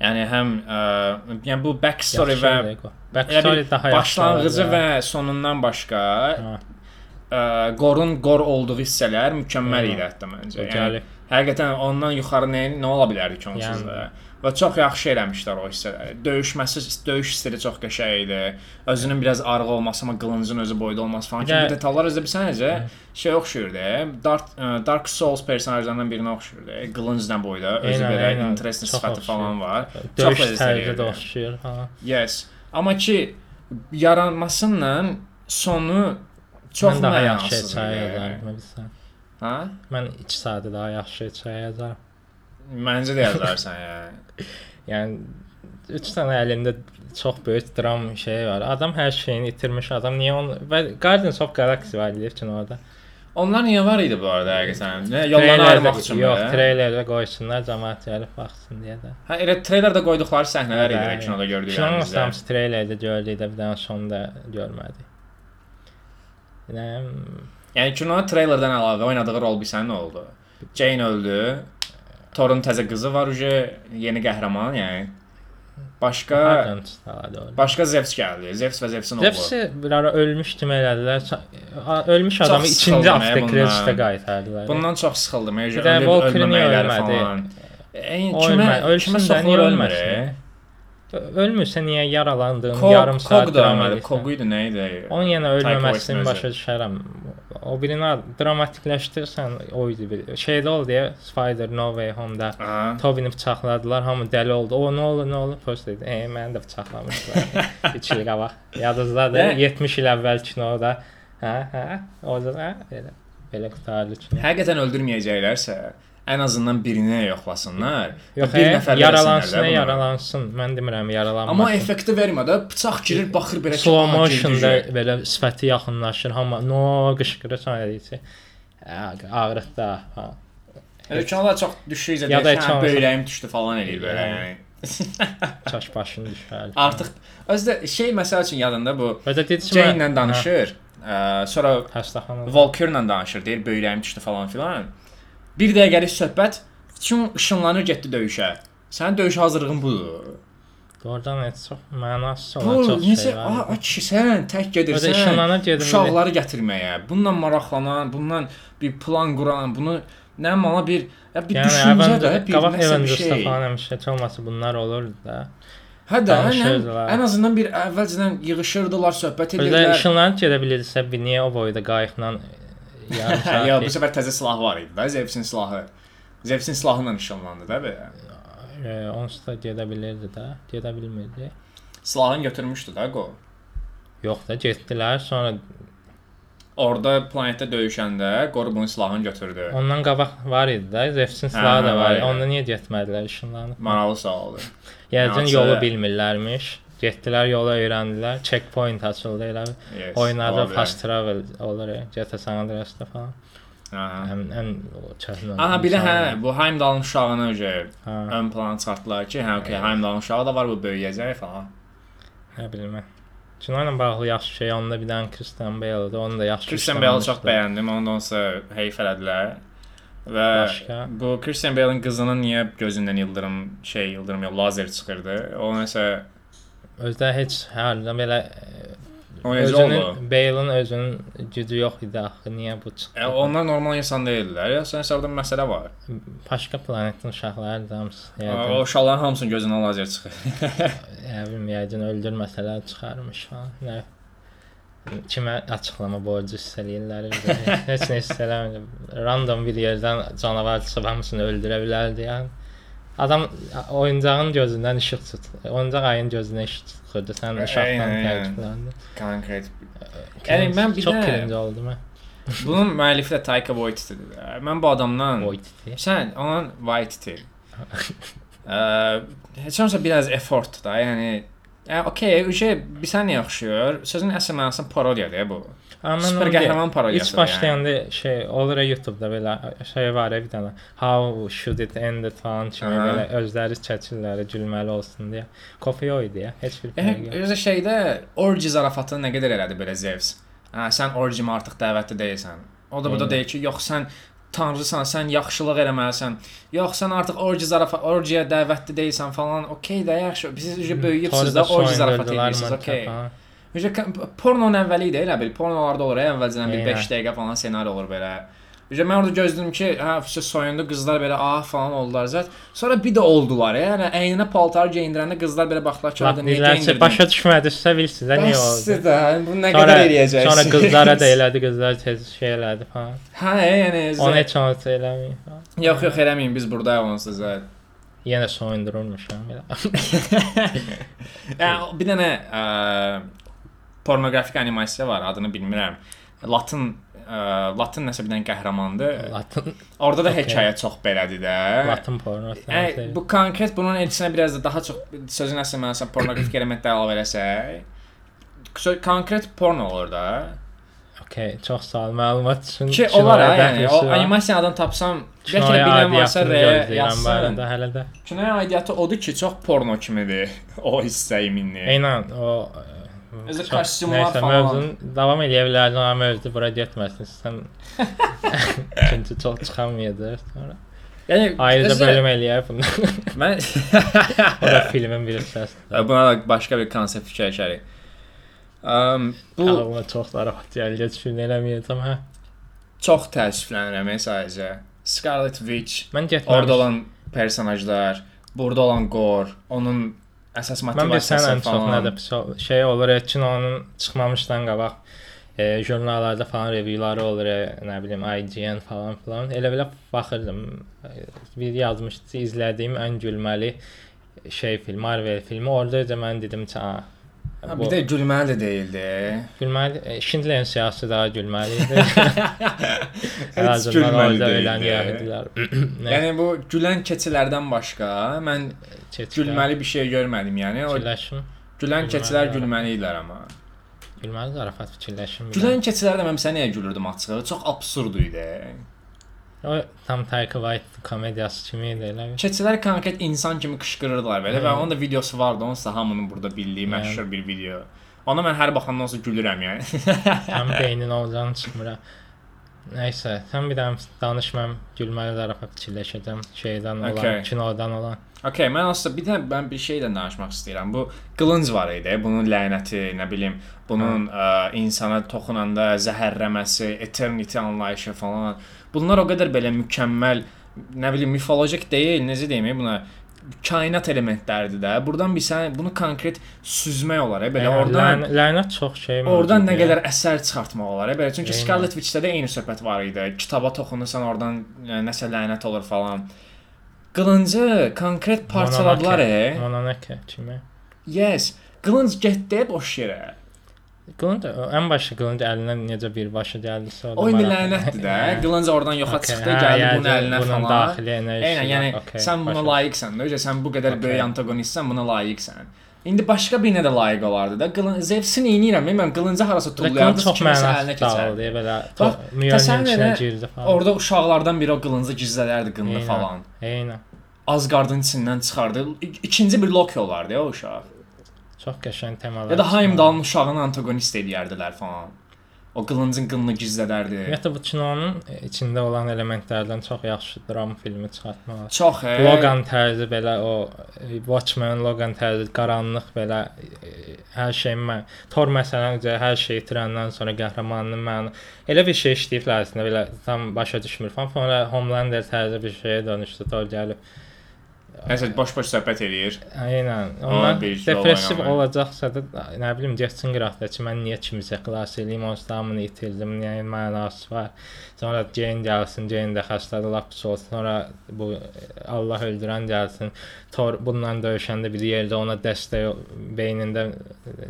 [SPEAKER 1] Yəni həm ə, yəni bu backstory və
[SPEAKER 2] Backstory daha yaxşı.
[SPEAKER 1] başlanğıcı və sonundan başqa
[SPEAKER 2] Ha.
[SPEAKER 1] Ə, qorun qor olduğu hissələr mükəmməl idi hətta məncə. Yəni həqiqətən ondan yuxarı nə nə ola bilərdi ki onsuz
[SPEAKER 2] Yəni.
[SPEAKER 1] da. Və çox yaxşı eləmişlər o hissələri. Döyüşməsi, döyüş stili çox qəşəng idi. Özünün biraz arıq olması, amma qılıncın özü boyda olması falan kimi detallar özü bilsən necə şey oxşuyurdu. Dark Dark Souls personajlarından birinə oxşuyurdu. Qılıncla boyda, özü belə interesting sifəti falan var.
[SPEAKER 2] Döyüş tərzi də oxşuyur. Ha.
[SPEAKER 1] Yes. Amma ki yaranmasıyla sonu çox
[SPEAKER 2] Mən daha yaxşı
[SPEAKER 1] idi.
[SPEAKER 2] yazardım bilirsən.
[SPEAKER 1] Ha?
[SPEAKER 2] Mən 2 saatı daha yaxşı çay yazaram.
[SPEAKER 1] Məncə də yazarsan yəni.
[SPEAKER 2] Yəni 3 dənə əlində çox böyük dram şey var. Adam hər şeyini itirmiş adam. Niyə onu və Guardians of Galaxy var ki, orada.
[SPEAKER 1] Onlar niyə var idi bu arada həqiqətən? Nə yollarını ayırmaq üçün?
[SPEAKER 2] Yox, treylerdə qoysunlar cəmaət gəlib baxsın deyə də.
[SPEAKER 1] Hə, elə treylerdə qoyduqları səhnələr idi kinoda
[SPEAKER 2] Kinonun
[SPEAKER 1] gördüklərimizdə.
[SPEAKER 2] hamısı treylerdə gördük də bir dənə sonda görmədik. Nə
[SPEAKER 1] Yəni kino treylerdən əlavə oynadığı rol bilsən nə oldu? Jane öldü. Thorun təzə qızı var uje yeni qəhrəman, yəni. Başqa başqa Zeus gəldi. Zeus və Zeusin oğlu.
[SPEAKER 2] Zepsi bir ara ölmüş kimi elədilər. Ölmüş adamı ikinci avtokreditə
[SPEAKER 1] bundan.
[SPEAKER 2] qaytardılar.
[SPEAKER 1] Bundan çox sıxıldım.
[SPEAKER 2] Ölmədi?
[SPEAKER 1] falan. Yəni kimə
[SPEAKER 2] ölmə- ölsün
[SPEAKER 1] kimə soxulur
[SPEAKER 2] niyə
[SPEAKER 1] ölmür?
[SPEAKER 2] ölməsin? Ö- Ölmürsə niyə yaralandığın
[SPEAKER 1] Kog,
[SPEAKER 2] yarım saat
[SPEAKER 1] Kog da
[SPEAKER 2] dram
[SPEAKER 1] ölmədi.
[SPEAKER 2] edirsən?
[SPEAKER 1] Kog idi, nə idi?
[SPEAKER 2] Onun yenə ölməməsini başa düşərəm. O birini dramatikləşdirsən, o idi bir. Şeydə oldu ya, Spider No Way Home-da. Tobini bıçaqladılar, hamı dəli oldu. O nə oldu, nə oldu? Post dedi. E, məni də bıçaqlamışdılar. 3 il qabaq. Yadınızdadır?
[SPEAKER 1] Nə?
[SPEAKER 2] 70 il əvvəl kinoda. Hə, hə. Orada hə, belə belə qutardı kino.
[SPEAKER 1] Həqiqətən öldürməyəcəklərsə, ən azından birini yoxlasınlar.
[SPEAKER 2] Yox,
[SPEAKER 1] bir
[SPEAKER 2] hə,
[SPEAKER 1] nəfər
[SPEAKER 2] yaralansın,
[SPEAKER 1] də
[SPEAKER 2] yaralansın. Mən demirəm yaralanmasın.
[SPEAKER 1] Amma effekti vermə də, bıçaq girir, baxır belə ki,
[SPEAKER 2] slow
[SPEAKER 1] "Aha,
[SPEAKER 2] motionda
[SPEAKER 1] girdi."
[SPEAKER 2] belə sifəti yaxınlaşır, hamı no qışqırırsan elə deyir. Ağrıtdı. Ha.
[SPEAKER 1] Elə kanallar çox düşürəcə
[SPEAKER 2] Ya da
[SPEAKER 1] deyir, hə, böyrəyim düşdü falan eləyir belə
[SPEAKER 2] Yəni. Çaş başını düşər.
[SPEAKER 1] Artıq özdə şey məsəl üçün yadında bu
[SPEAKER 2] Və də dedi ki,
[SPEAKER 1] Jane
[SPEAKER 2] mən-
[SPEAKER 1] ilə danışır. ə, Sonra
[SPEAKER 2] Hə, Xəstəxanada.
[SPEAKER 1] Valkyrie-la danışır, deyir böyrəyim düşdü falan filan. Bir dəqiqəlik söhbət bütün ışınlanır getdi döyüşə. Sənin döyüş hazırlığın budur.
[SPEAKER 2] Heç çox mənasız olan çox
[SPEAKER 1] necə
[SPEAKER 2] şey var.
[SPEAKER 1] a kişi sən tək gedirsən.
[SPEAKER 2] işinlənə gedir.
[SPEAKER 1] uşaqları gətirməyə, bununla maraqlanan, bundan bir plan quran, bunu nə mala bir ya bir
[SPEAKER 2] Yəni
[SPEAKER 1] düşüncə də, bir
[SPEAKER 2] qabaq
[SPEAKER 1] şey.
[SPEAKER 2] falan həmişə heç olmasa bunlar olurdu da.
[SPEAKER 1] Hə də, ən,
[SPEAKER 2] danışırdılar.
[SPEAKER 1] ən azından bir əvvəlcədən yığışırdılar, söhbət edirdilər.
[SPEAKER 2] işinlənib gedə bilirsə, bir niyə o boyda qayıqla.
[SPEAKER 1] Ya bu səfər təzə silah var idi da, Zevsin silahı. Zevsin silahı ilə nişanlandı da belə.
[SPEAKER 2] onsuz da gedə bilirdi də, gedə bilmirdi.
[SPEAKER 1] Silahını götürmüşdü da Go.
[SPEAKER 2] Yox da getdilər, sonra
[SPEAKER 1] Orada planetdə döyüşəndə Qoru bunun silahını götürdü.
[SPEAKER 2] ondan qabaq var idi də, Zefsin
[SPEAKER 1] Hə,
[SPEAKER 2] silahı da
[SPEAKER 1] hə,
[SPEAKER 2] var.
[SPEAKER 1] var.
[SPEAKER 2] Onda niyə getmədilər işinlənib?
[SPEAKER 1] Maraqlı sualdır.
[SPEAKER 2] Yəqin yolu bilmirlərmiş. Getdilər, yolu öyrəndilər. Checkpoint açıldı elə.
[SPEAKER 1] Yes,
[SPEAKER 2] Oyunlarda
[SPEAKER 1] ola bilər.
[SPEAKER 2] fast travel olur, ya, GTA San Andreas'da falan.
[SPEAKER 1] Aha.
[SPEAKER 2] Ən ən o çətin.
[SPEAKER 1] Aha bir də hə,
[SPEAKER 2] insanlar.
[SPEAKER 1] bu Heimdallın uşağını öcə
[SPEAKER 2] Hə,
[SPEAKER 1] ön plana çıxartdılar ki, hə, okey, Heimdallın uşağı da var, bu böyüyəcək falan.
[SPEAKER 2] nə bilim. mən. Kino ilə bağlı yaxşı şey onda bir dənə Christian Bale-dir. Onu da yaxşı.
[SPEAKER 1] Christian Bale çox
[SPEAKER 2] işləməmişdi.
[SPEAKER 1] bəyəndim, ondan sonra heyf elədilər. Və
[SPEAKER 2] Başqa?
[SPEAKER 1] bu Christian Bale-in qızının niyə gözündən ildırım şey, ildırım yox, lazer çıxırdı? O nəsə
[SPEAKER 2] Özdə heç hərdən belə
[SPEAKER 1] o necə oldu?
[SPEAKER 2] özünün Bale-in özünün gücü yox idi axı. Niyə bu çıxdı?
[SPEAKER 1] E, onlar normal insan deyildilər. Ya sən orada məsələ var.
[SPEAKER 2] Başqa planetin uşaqları da hamısı.
[SPEAKER 1] O
[SPEAKER 2] Yəni,
[SPEAKER 1] uşaqların hamısının gözündən lazer çıxır.
[SPEAKER 2] yəni yəqin öldürməsələr çıxarmış ha. Nə kimə açıqlama borcu hiss eləyirlər. Heç nə hiss eləmirəm. Random bir yerdən canavar çıxıb hamısını öldürə bilərdi yəni. Adam oyuncağın gözündən işıq tut. Oyuncaq ayın gözünə işıq çıxırdı. Sən uşaqdan təəccübləndin.
[SPEAKER 1] Konkret. Yəni mən bir
[SPEAKER 2] çox
[SPEAKER 1] də-
[SPEAKER 2] cringe oldum mən.
[SPEAKER 1] Bunun müəllifi də Taika Waititi-dir. Mən bu adamdan
[SPEAKER 2] Waititi.
[SPEAKER 1] Sən onun Waititi. Eee, heç olmasa biraz effort da, yəni Yəni okey, şey bir sənə oxşuyur. Sözün əsl mənasında parodiyadır bu.
[SPEAKER 2] Amma
[SPEAKER 1] Super qəhrəman parodiyası.
[SPEAKER 2] İlk başlayanda şey olur YouTube-da belə şey var bir dənə how should it end falan kimi belə özləri çəkirlər gülməli olsun deyə. Kopya o idi ya. Heç bir fərqi
[SPEAKER 1] Yəni
[SPEAKER 2] yox.
[SPEAKER 1] özə şeydə orji zarafatını nə qədər elədi belə Zeus. Hə, sən orjimə artıq dəvətli deyilsən. O da burada deyir ki, yox sən tanrısan, sən yaxşılıq eləməlisən. Yox, sən artıq orji zarafat, orjiyə dəvətli deyilsən falan. Okey də, yaxşı. Siz böyüyübsüz də orji zarafat edirsiniz,
[SPEAKER 2] mantığa
[SPEAKER 1] okey. Necə pornonun əvvəli idi elə bil. Pornolarda olur, əvvəlcədən bir
[SPEAKER 2] Eynən.
[SPEAKER 1] 5 dəqiqə falan ssenari olur belə. Necə mən orada gözlədim ki, hə, fişə soyundu, qızlar belə ah falan oldular zət. Sonra bir də oldular. Yəni əyninə paltar geyindirəndə qızlar belə baxdılar ki, "Orada niyə geyindirdin?"
[SPEAKER 2] başa düşmədinizsə bilsiz də niyə
[SPEAKER 1] Bəsdir
[SPEAKER 2] oldu.
[SPEAKER 1] də, bu nə
[SPEAKER 2] Sonra,
[SPEAKER 1] qədər eləyəcəksiniz?
[SPEAKER 2] sonra qızlara da elədi, qızlar tez şey elədi falan.
[SPEAKER 1] Hə, yəni.
[SPEAKER 2] Onu heç olmasa eləməyin.
[SPEAKER 1] Yox, yox, eləməyin, biz burada onsuz zət.
[SPEAKER 2] Yenə soyundurulmuşam belə.
[SPEAKER 1] Bir dənə pornoqrafik animasiya var, adını bilmirəm. Latın ə, Latın nəsə bir dənə qəhrəmandır.
[SPEAKER 2] Latın
[SPEAKER 1] Orada da
[SPEAKER 2] Okey.
[SPEAKER 1] hekayə çox belədir də.
[SPEAKER 2] Latın pornosu.
[SPEAKER 1] Yəni bu konkret bunun elçisinə biraz da daha çox sözün əsl mənasında pornoqrafik elementlər əlavə eləsək, konkret porno olur da.
[SPEAKER 2] Okay, çox sağ ol məlumat üçün.
[SPEAKER 1] Ki olar ha, yəni o
[SPEAKER 2] var.
[SPEAKER 1] animasiyadan tapsam, bəlkə bilən varsa yazsın.
[SPEAKER 2] hələ də.
[SPEAKER 1] Kinoya aidiyyatı odur ki, çox porno kimidir o hissəyi minni.
[SPEAKER 2] Eynən o
[SPEAKER 1] Özü kostyumlar
[SPEAKER 2] nəysə,
[SPEAKER 1] falan.
[SPEAKER 2] Mövzunu davam eləyə bilərdin amma mövzu bura getməsin. Sən çünki çox çıxamayacaq sonra.
[SPEAKER 1] Yəni
[SPEAKER 2] Ayrıca bölüm eləyər bunu.
[SPEAKER 1] Mən
[SPEAKER 2] o da filmin bir hissəsidir.
[SPEAKER 1] buna da başqa bir konsept fikirləşərik. Um, bu
[SPEAKER 2] Ağlıma çox narahat gəlir, düşün eləməyəcəm hə.
[SPEAKER 1] çox təəssüflənirəm e, sadəcə. Scarlet Witch,
[SPEAKER 2] Mən getməmişəm.
[SPEAKER 1] orada olan personajlar, burada olan Gore, onun əsas
[SPEAKER 2] Mən bilsən
[SPEAKER 1] motivasiyası
[SPEAKER 2] ən çox ol- şey olur, e, kinonun çıxmamışdan qabaq e, jurnallarda falan reviewları olur, e, nə bilim IGN falan filan. Elə belə baxırdım. E, Bir yazmışdı, izlədiyim ən gülməli şey film, Marvel filmi. Orada da mən dedim ki, "A,
[SPEAKER 1] Ha,
[SPEAKER 2] bu
[SPEAKER 1] bir də gülməli də değildi.
[SPEAKER 2] gülməli e, Schindlerin siyasi daha gülməli idi.
[SPEAKER 1] Heç gülməli deyildi. Yəni bu gülən keçilərdən başqa mən
[SPEAKER 2] keçir.
[SPEAKER 1] gülməli bir şey görmədim. Yəni o
[SPEAKER 2] fikirləşim.
[SPEAKER 1] gülən keçilər gülməli idilər amma.
[SPEAKER 2] Gülməli zarafat fikirləşim.
[SPEAKER 1] Gülən keçilərdə mən sənə niyə gülürdüm açığı? Çox absurd idi.
[SPEAKER 2] O tam Taika Waititi komediyası kimi idi elə.
[SPEAKER 1] Keçilər konkret insan kimi qışqırırdılar belə və
[SPEAKER 2] Hı.
[SPEAKER 1] onun da videosu vardı. Onsuz da hamının burada bildiyi məşhur bir video. Ona mən hər baxandan sonra gülürəm yəni.
[SPEAKER 2] Həm beynin olacağını çıxmıram. Nəysə, sən bir daha danış mən gülməli zarafat fikirləşəcəm şeydən olan,
[SPEAKER 1] Okay.
[SPEAKER 2] kinodan olan.
[SPEAKER 1] Okay, mən aslında bir dənə mən bir şeydən danışmaq istəyirəm. Bu qılınc var idi. Bunun lənəti, nə bilim, bunun ə, insana toxunanda zəhərləməsi, eternity anlayışı falan. Bunlar o qədər belə mükəmməl, nə bilim, mifolojik deyil, necə deyim buna? kainat elementləridir də. Burdan bir sən bunu konkret süzmək olar, e, belə
[SPEAKER 2] Yəni,
[SPEAKER 1] oradan
[SPEAKER 2] lən- lənət çox şey
[SPEAKER 1] Oradan
[SPEAKER 2] mövcud
[SPEAKER 1] nə
[SPEAKER 2] ya.
[SPEAKER 1] qədər əsər çıxartmaq olar. e, Belə çünki
[SPEAKER 2] Eynən.
[SPEAKER 1] Scarlet Witch-də də eyni söhbət var idi. Kitaba toxunursan oradan e, nəsə lənət olur falan. Qılıncı konkret parçaladılar. e.
[SPEAKER 2] Mononake kimi.
[SPEAKER 1] Yes. Qılınc getdi boş yerə.
[SPEAKER 2] Qılınc ən başda qılınc əlindən necə birbaşa gəldisə o
[SPEAKER 1] O indi lənətdir də.
[SPEAKER 2] Hə.
[SPEAKER 1] Qılınc oradan yoxa
[SPEAKER 2] Okey,
[SPEAKER 1] çıxdı,
[SPEAKER 2] hə,
[SPEAKER 1] gəldi
[SPEAKER 2] yəni
[SPEAKER 1] bunun əlinə
[SPEAKER 2] bunun
[SPEAKER 1] falan.
[SPEAKER 2] daxili enerjisi
[SPEAKER 1] Eynən, yəni
[SPEAKER 2] okey,
[SPEAKER 1] sən buna layiqsən də, sən bu qədər
[SPEAKER 2] Okey.
[SPEAKER 1] böyük antagonistsən, buna layiqsən. İndi başqa birinə də layiq olardı da. Qılın Zevsin eynirəm, mən qılınca harasa tullayardı, kiməsə əlinə keçərdi.
[SPEAKER 2] belə.
[SPEAKER 1] Təsəvvür
[SPEAKER 2] içinə girdi falan.
[SPEAKER 1] Orada uşaqlardan biri o qılıncı gizlədərdi
[SPEAKER 2] Eynən.
[SPEAKER 1] falan.
[SPEAKER 2] Eynən.
[SPEAKER 1] Asgardın içindən çıxardı. İkinci bir Loki olardı ya o uşaq.
[SPEAKER 2] Çox qəşəng temalar.
[SPEAKER 1] Ya da
[SPEAKER 2] çıxardı.
[SPEAKER 1] Heimdallın uşağını antagonist eləyərdilər falan. O qılıncın qınını gizlədərdi.
[SPEAKER 2] Ümumiyyətlə bu kinonun içində olan elementlərdən çox yaxşı dram filmi çıxartmaq olar.
[SPEAKER 1] Çox e.
[SPEAKER 2] Logan tərzi belə o e, Watchmen Logan tərzi qaranlıq belə e, hər şey mən Thor məsələn necə hər şey itirəndən sonra qəhrəmanının mən elə bir şey işləyiblər əslində belə tam başa düşmür falan. Sonra Homelander tərzi bir şeyə dönüşdü. Thor gəlib
[SPEAKER 1] Nəsə boş-boş söhbət eləyir.
[SPEAKER 2] Aynen. Onlar depressiv olacaqsa da nə bilim getsin qıraqda ki, mən niyə kimisə xilas eləyim, onsuz da hamını itirdim, niyə mənası var. Sonra Jane gəlsin, Jane də xəstədir, lap pis olsun. Sonra bu Allah öldürən gəlsin. Thor bununla döyüşəndə bir yerdə ona dəstək beynində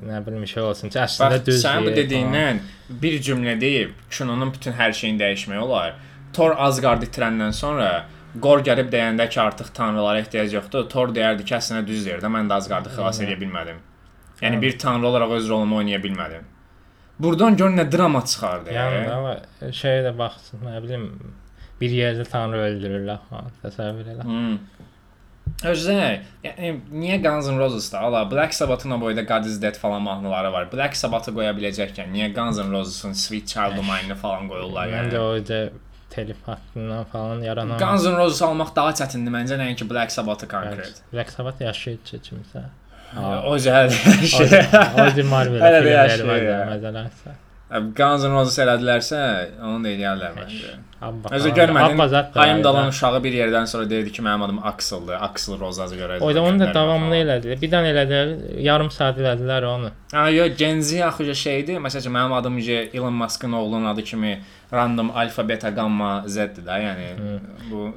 [SPEAKER 2] nə bilim şey olsun ki, əslində
[SPEAKER 1] Bax,
[SPEAKER 2] düz
[SPEAKER 1] sən bu
[SPEAKER 2] deyir falan.
[SPEAKER 1] dediyindən bir cümlə deyib kinonun bütün hər şeyini dəyişmək olar. Thor Asgard itirəndən sonra Gor gəlib deyəndə ki, artıq tanrılara ehtiyac yoxdur. Thor deyərdi ki, əslində düz deyir də, mən də Asgardı xilas
[SPEAKER 2] Aynen.
[SPEAKER 1] edə bilmədim. Yəni
[SPEAKER 2] Hə.
[SPEAKER 1] bir tanrı olaraq öz rolumu oynaya bilmədim. Burdan gör nə drama çıxardı.
[SPEAKER 2] Yəni amma şeyə də baxsın, nə bilim bir yerdə tanrı öldürürlər falan, təsəvvür elə.
[SPEAKER 1] Hmm. Özdə, yəni niyə Guns N' Roses-da ala Black Sabbath-ın o boyda God is Dead falan mahnıları var. Black Sabbath-ı qoya biləcəkkən niyə Guns N' Roses-ın Sweet Child O' Mine-i falan qoyurlar yəni?
[SPEAKER 2] o da telif haqqından falan yaranan
[SPEAKER 1] Guns N' Roses almaq daha çətindir məncə nəinki Black Sabbath-ı konkret.
[SPEAKER 2] Black Sabbath yaşayıcı kimsə.
[SPEAKER 1] O cəhət şey.
[SPEAKER 2] Ozi Marvel
[SPEAKER 1] Hələ də
[SPEAKER 2] filmləri
[SPEAKER 1] yaşayır
[SPEAKER 2] var
[SPEAKER 1] ya. Guns N' Roses elədilər,sə onu da eləyərlər məncə. Özü görmədin. Hayım dalan uşağı bir yerdən sonra deyirdi ki, mənim adım Axel'dır. Axel Rozazı görə.
[SPEAKER 2] Oyda onu da davamlı elədilər. Bir dənə elədilər, yarım saat elədilər onu.
[SPEAKER 1] Ha, yox, Gen Z axıca şeydir. Məsələn, mənim adım Elon Musk'ın oğlunun adı kimi random alfa, beta, gamma, z-dir də. Yəni bu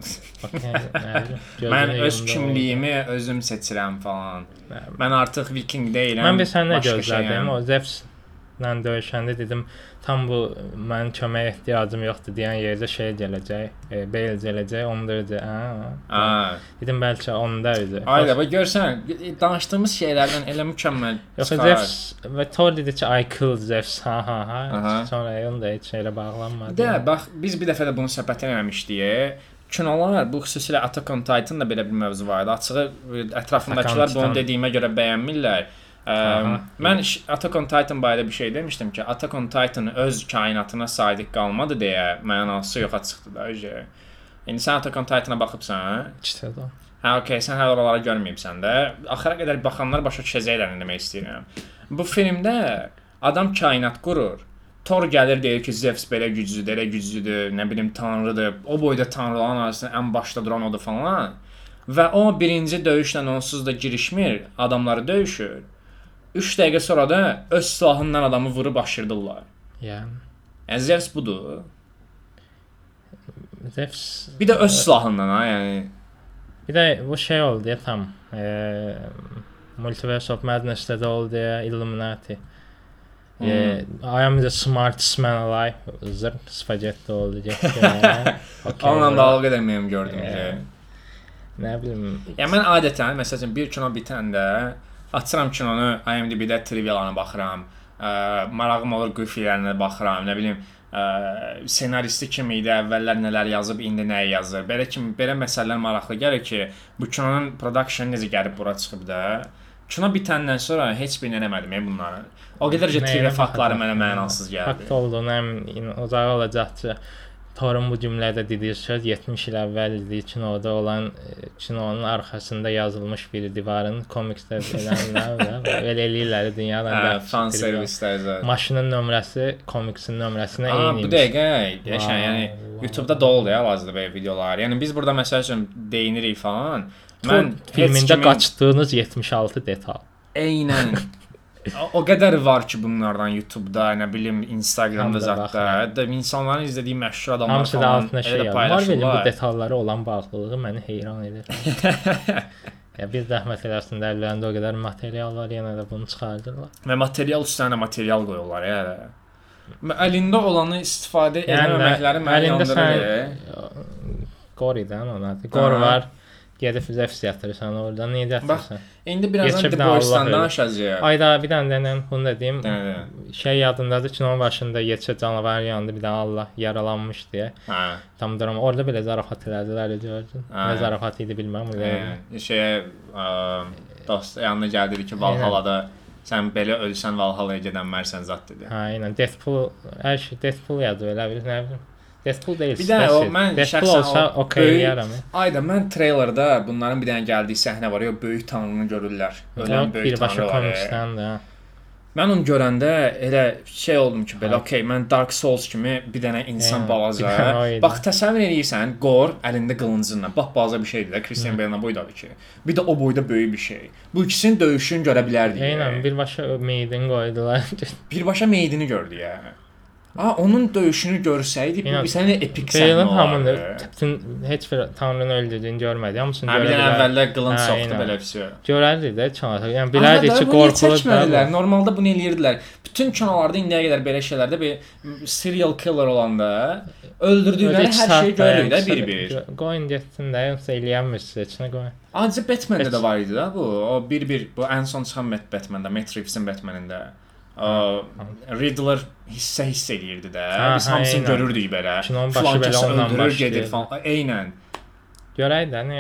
[SPEAKER 1] mən öz kimliyimi özüm seçirəm falan. Mən artıq viking deyiləm.
[SPEAKER 2] Mən bir
[SPEAKER 1] başqa
[SPEAKER 2] gözlədim. O Zeus ilə döyüşəndə dedim, tam bu mənim köməyə ehtiyacım yoxdur deyən yerdə şey gələcək, e, Bale gələcək, onu da ödə. Hə.
[SPEAKER 1] Ha.
[SPEAKER 2] Dedim bəlkə onda idi.
[SPEAKER 1] Ayda bax görsən, danışdığımız şeylərdən elə mükəmməl.
[SPEAKER 2] Yox. Zeus və Thor dedi ki, I killed Zeus. Ha ha ha.
[SPEAKER 1] Aha.
[SPEAKER 2] Sonra onu da heç şeylə bağlanmadı.
[SPEAKER 1] Də bax biz bir dəfə də bunu söhbət eləmişdik. Kinolar bu xüsusilə Attack on Titan da belə bir mövzu var idi. Açığı e, ətrafındakılar bunu dediyimə görə bəyənmirlər.
[SPEAKER 2] Aha.
[SPEAKER 1] mən ş- Attack on Titan barədə bir şey demişdim ki, Attack on Titan öz kainatına sadiq qalmadı deyə mənası yoxa çıxdı da öcə. İndi sən Attack on Titan-a baxıbsan,
[SPEAKER 2] İşte o.
[SPEAKER 1] hə okey, sən hələ oralara görməyibsən də. Axıra qədər baxanlar başa düşəcəklər demək istəyirəm. Bu filmdə adam kainat qurur. Thor gəlir deyir ki, Zeus belə güclüdür, elə güclüdür, nə bilim tanrıdır. O boyda tanrıların arasında ən başda duran odur falan. Və o birinci döyüşlə onsuz da girişmir, adamları döyüşür. 3 dəqiqə sonra da öz silahından adamı vurub aşırdırlar.
[SPEAKER 2] Yəni
[SPEAKER 1] Yəni Zeus budur.
[SPEAKER 2] Zeus
[SPEAKER 1] Bir də öz silahından ha, yəni.
[SPEAKER 2] Bir də bu şey oldu ya tam. Eee Multiverse of Madness'də də oldu ya Illuminati.
[SPEAKER 1] Hmm.
[SPEAKER 2] E, I am the smartest man alive. Zır spagetti oldu okay,
[SPEAKER 1] Onunla
[SPEAKER 2] bura-
[SPEAKER 1] da o qədər mem gördüm
[SPEAKER 2] Ee,
[SPEAKER 1] ki.
[SPEAKER 2] Nə bilim.
[SPEAKER 1] Yəni mən adətən məsələn bir kino bitəndə açıram kinonu, IMDb-də trivialarına baxıram. Ə, marağım olur qüfilərinə baxıram, nə bilim, ə, ssenaristi kim idi, əvvəllər nələr yazıb, indi nəyi yazır. Belə kimi belə məsələlər maraqlı gəlir ki, bu kinonun production necə gəlib bura çıxıb da. Kino bitəndən sonra heç birini eləmədim ya bunları. O qədər ki, trivia faktları mənə mənasız gəldi.
[SPEAKER 2] Fakt olduğunu əmin uzağı olacaq ki, Thorun bu cümlədə dediyi söz 70 il əvvəl izlediyi kinoda olan e, kinonun arxasında yazılmış bir divarın komiksdə elənlər belə eləyirlər dünyadan
[SPEAKER 1] Hə,
[SPEAKER 2] da
[SPEAKER 1] fan
[SPEAKER 2] trivia.
[SPEAKER 1] servislər zət.
[SPEAKER 2] Maşının nömrəsi komiksin nömrəsinə
[SPEAKER 1] Aa,
[SPEAKER 2] eyni.
[SPEAKER 1] bu dəqiqə
[SPEAKER 2] Vay,
[SPEAKER 1] yəni. YouTube-da dolu ya lazımdır belə videolar. Yəni biz burada məsəl üçün deyinirik falan. Mən
[SPEAKER 2] filmində
[SPEAKER 1] kimin-
[SPEAKER 2] qaçdığınız 76 detal.
[SPEAKER 1] Eynən. O- qədər var ki bunlardan YouTube-da, nə bilim, Instagram-da zətdə. Hətta insanların izlədiyi məşhur adamlar
[SPEAKER 2] Hamısı da
[SPEAKER 1] elə
[SPEAKER 2] şey yazır. Marvelin bu detallara olan bağlılığı məni heyran edir. ya bir zəhmət eləsin əllərində o qədər material var, yenə də bunu çıxardırlar.
[SPEAKER 1] Və material üstünə material qoyurlar ya. Əlində olanı istifadə
[SPEAKER 2] Yəni
[SPEAKER 1] etməməkləri məni
[SPEAKER 2] əlində
[SPEAKER 1] yandırır.
[SPEAKER 2] sən Qoridən ona. Qor var. Gedib zəfs yatırırsan orada. Niyə yatırsan?
[SPEAKER 1] İndi birazdan The Boys-dan
[SPEAKER 2] bilir.
[SPEAKER 1] danışacağıq.
[SPEAKER 2] Ayda bir dənə deyim, bunu da deyim.
[SPEAKER 1] Dənə.
[SPEAKER 2] Şey yadındadır ki, onun başında yetişə canavar yanında bir dənə Allah yaralanmış deyə.
[SPEAKER 1] Hə.
[SPEAKER 2] Tam drama. Orada belə zarafat elədilər, gördün.
[SPEAKER 1] Hə.
[SPEAKER 2] Nə zarafat idi bilmirəm.
[SPEAKER 1] Hə, şeyə ə, dost yanına gəldi ki, Valhalla-da sən belə ölsən Valhalla-ya gedənmərsən zət dedi.
[SPEAKER 2] Hə, ilə Deadpool, hər şey Deadpool yazır elə bir nə bilim. Deadpool deyil.
[SPEAKER 1] Bir də o, mən
[SPEAKER 2] Deadpool
[SPEAKER 1] şəxsən
[SPEAKER 2] olsa okey deyərəm.
[SPEAKER 1] Ayda mən treylerdə bunların bir dənə gəldiyi səhnə var ya, böyük tanrını görürlər. Ölən böyük
[SPEAKER 2] birbaşa
[SPEAKER 1] tanrı var.
[SPEAKER 2] komiksdən də.
[SPEAKER 1] Mən onu görəndə elə şey oldum ki, belə okey, mən Dark Souls kimi bir dənə insan balaca.
[SPEAKER 2] dənə.
[SPEAKER 1] Bax təsəvvür eləyirsən, Gor əlində qılıncınla, bax balaca bir şeydir də, Christian Bale-nə boydadır ki. Bir də o boyda böyük bir şey. Bu ikisinin döyüşünü görə bilərdik.
[SPEAKER 2] Eynən birbaşa meydin qoydular.
[SPEAKER 1] Birbaşa meydini gördü ya. Ha, onun döyüşünü görsəydik, bu bir sənə epik səhnə olardı.
[SPEAKER 2] bütün heç bir tanrının öldürdüyünü görmədi. Hamısını
[SPEAKER 1] Hə, bir
[SPEAKER 2] görə
[SPEAKER 1] dənə əvvəllər qılınc soxdu belə bir şey.
[SPEAKER 2] Görərdi də çanata. Yəni bilərdi ki, qorxulu
[SPEAKER 1] çəkmədilər.
[SPEAKER 2] da.
[SPEAKER 1] Normalda bunu eləyirdilər. Bütün kinolarda indiyə qədər belə şeylərdə bir serial killer olanda öldürdükləri hər şeyi görürük də bir-bir.
[SPEAKER 2] Qoyun getsin də, yoxsa eləyənmirsə, içinə qoyun.
[SPEAKER 1] Ancaq Batman-də də var idi da bu. O bir-bir bu ən son çıxan Bat- Batman-da, Matt Reeves-in Batman-ində. Riddler hissə hiss eləyirdi də.
[SPEAKER 2] Hə,
[SPEAKER 1] Biz
[SPEAKER 2] hə,
[SPEAKER 1] hamısını görürdük belə.
[SPEAKER 2] Kinonun başı belə ondan başlayır.
[SPEAKER 1] gedir falan. Eynən.
[SPEAKER 2] Görəydi, yəni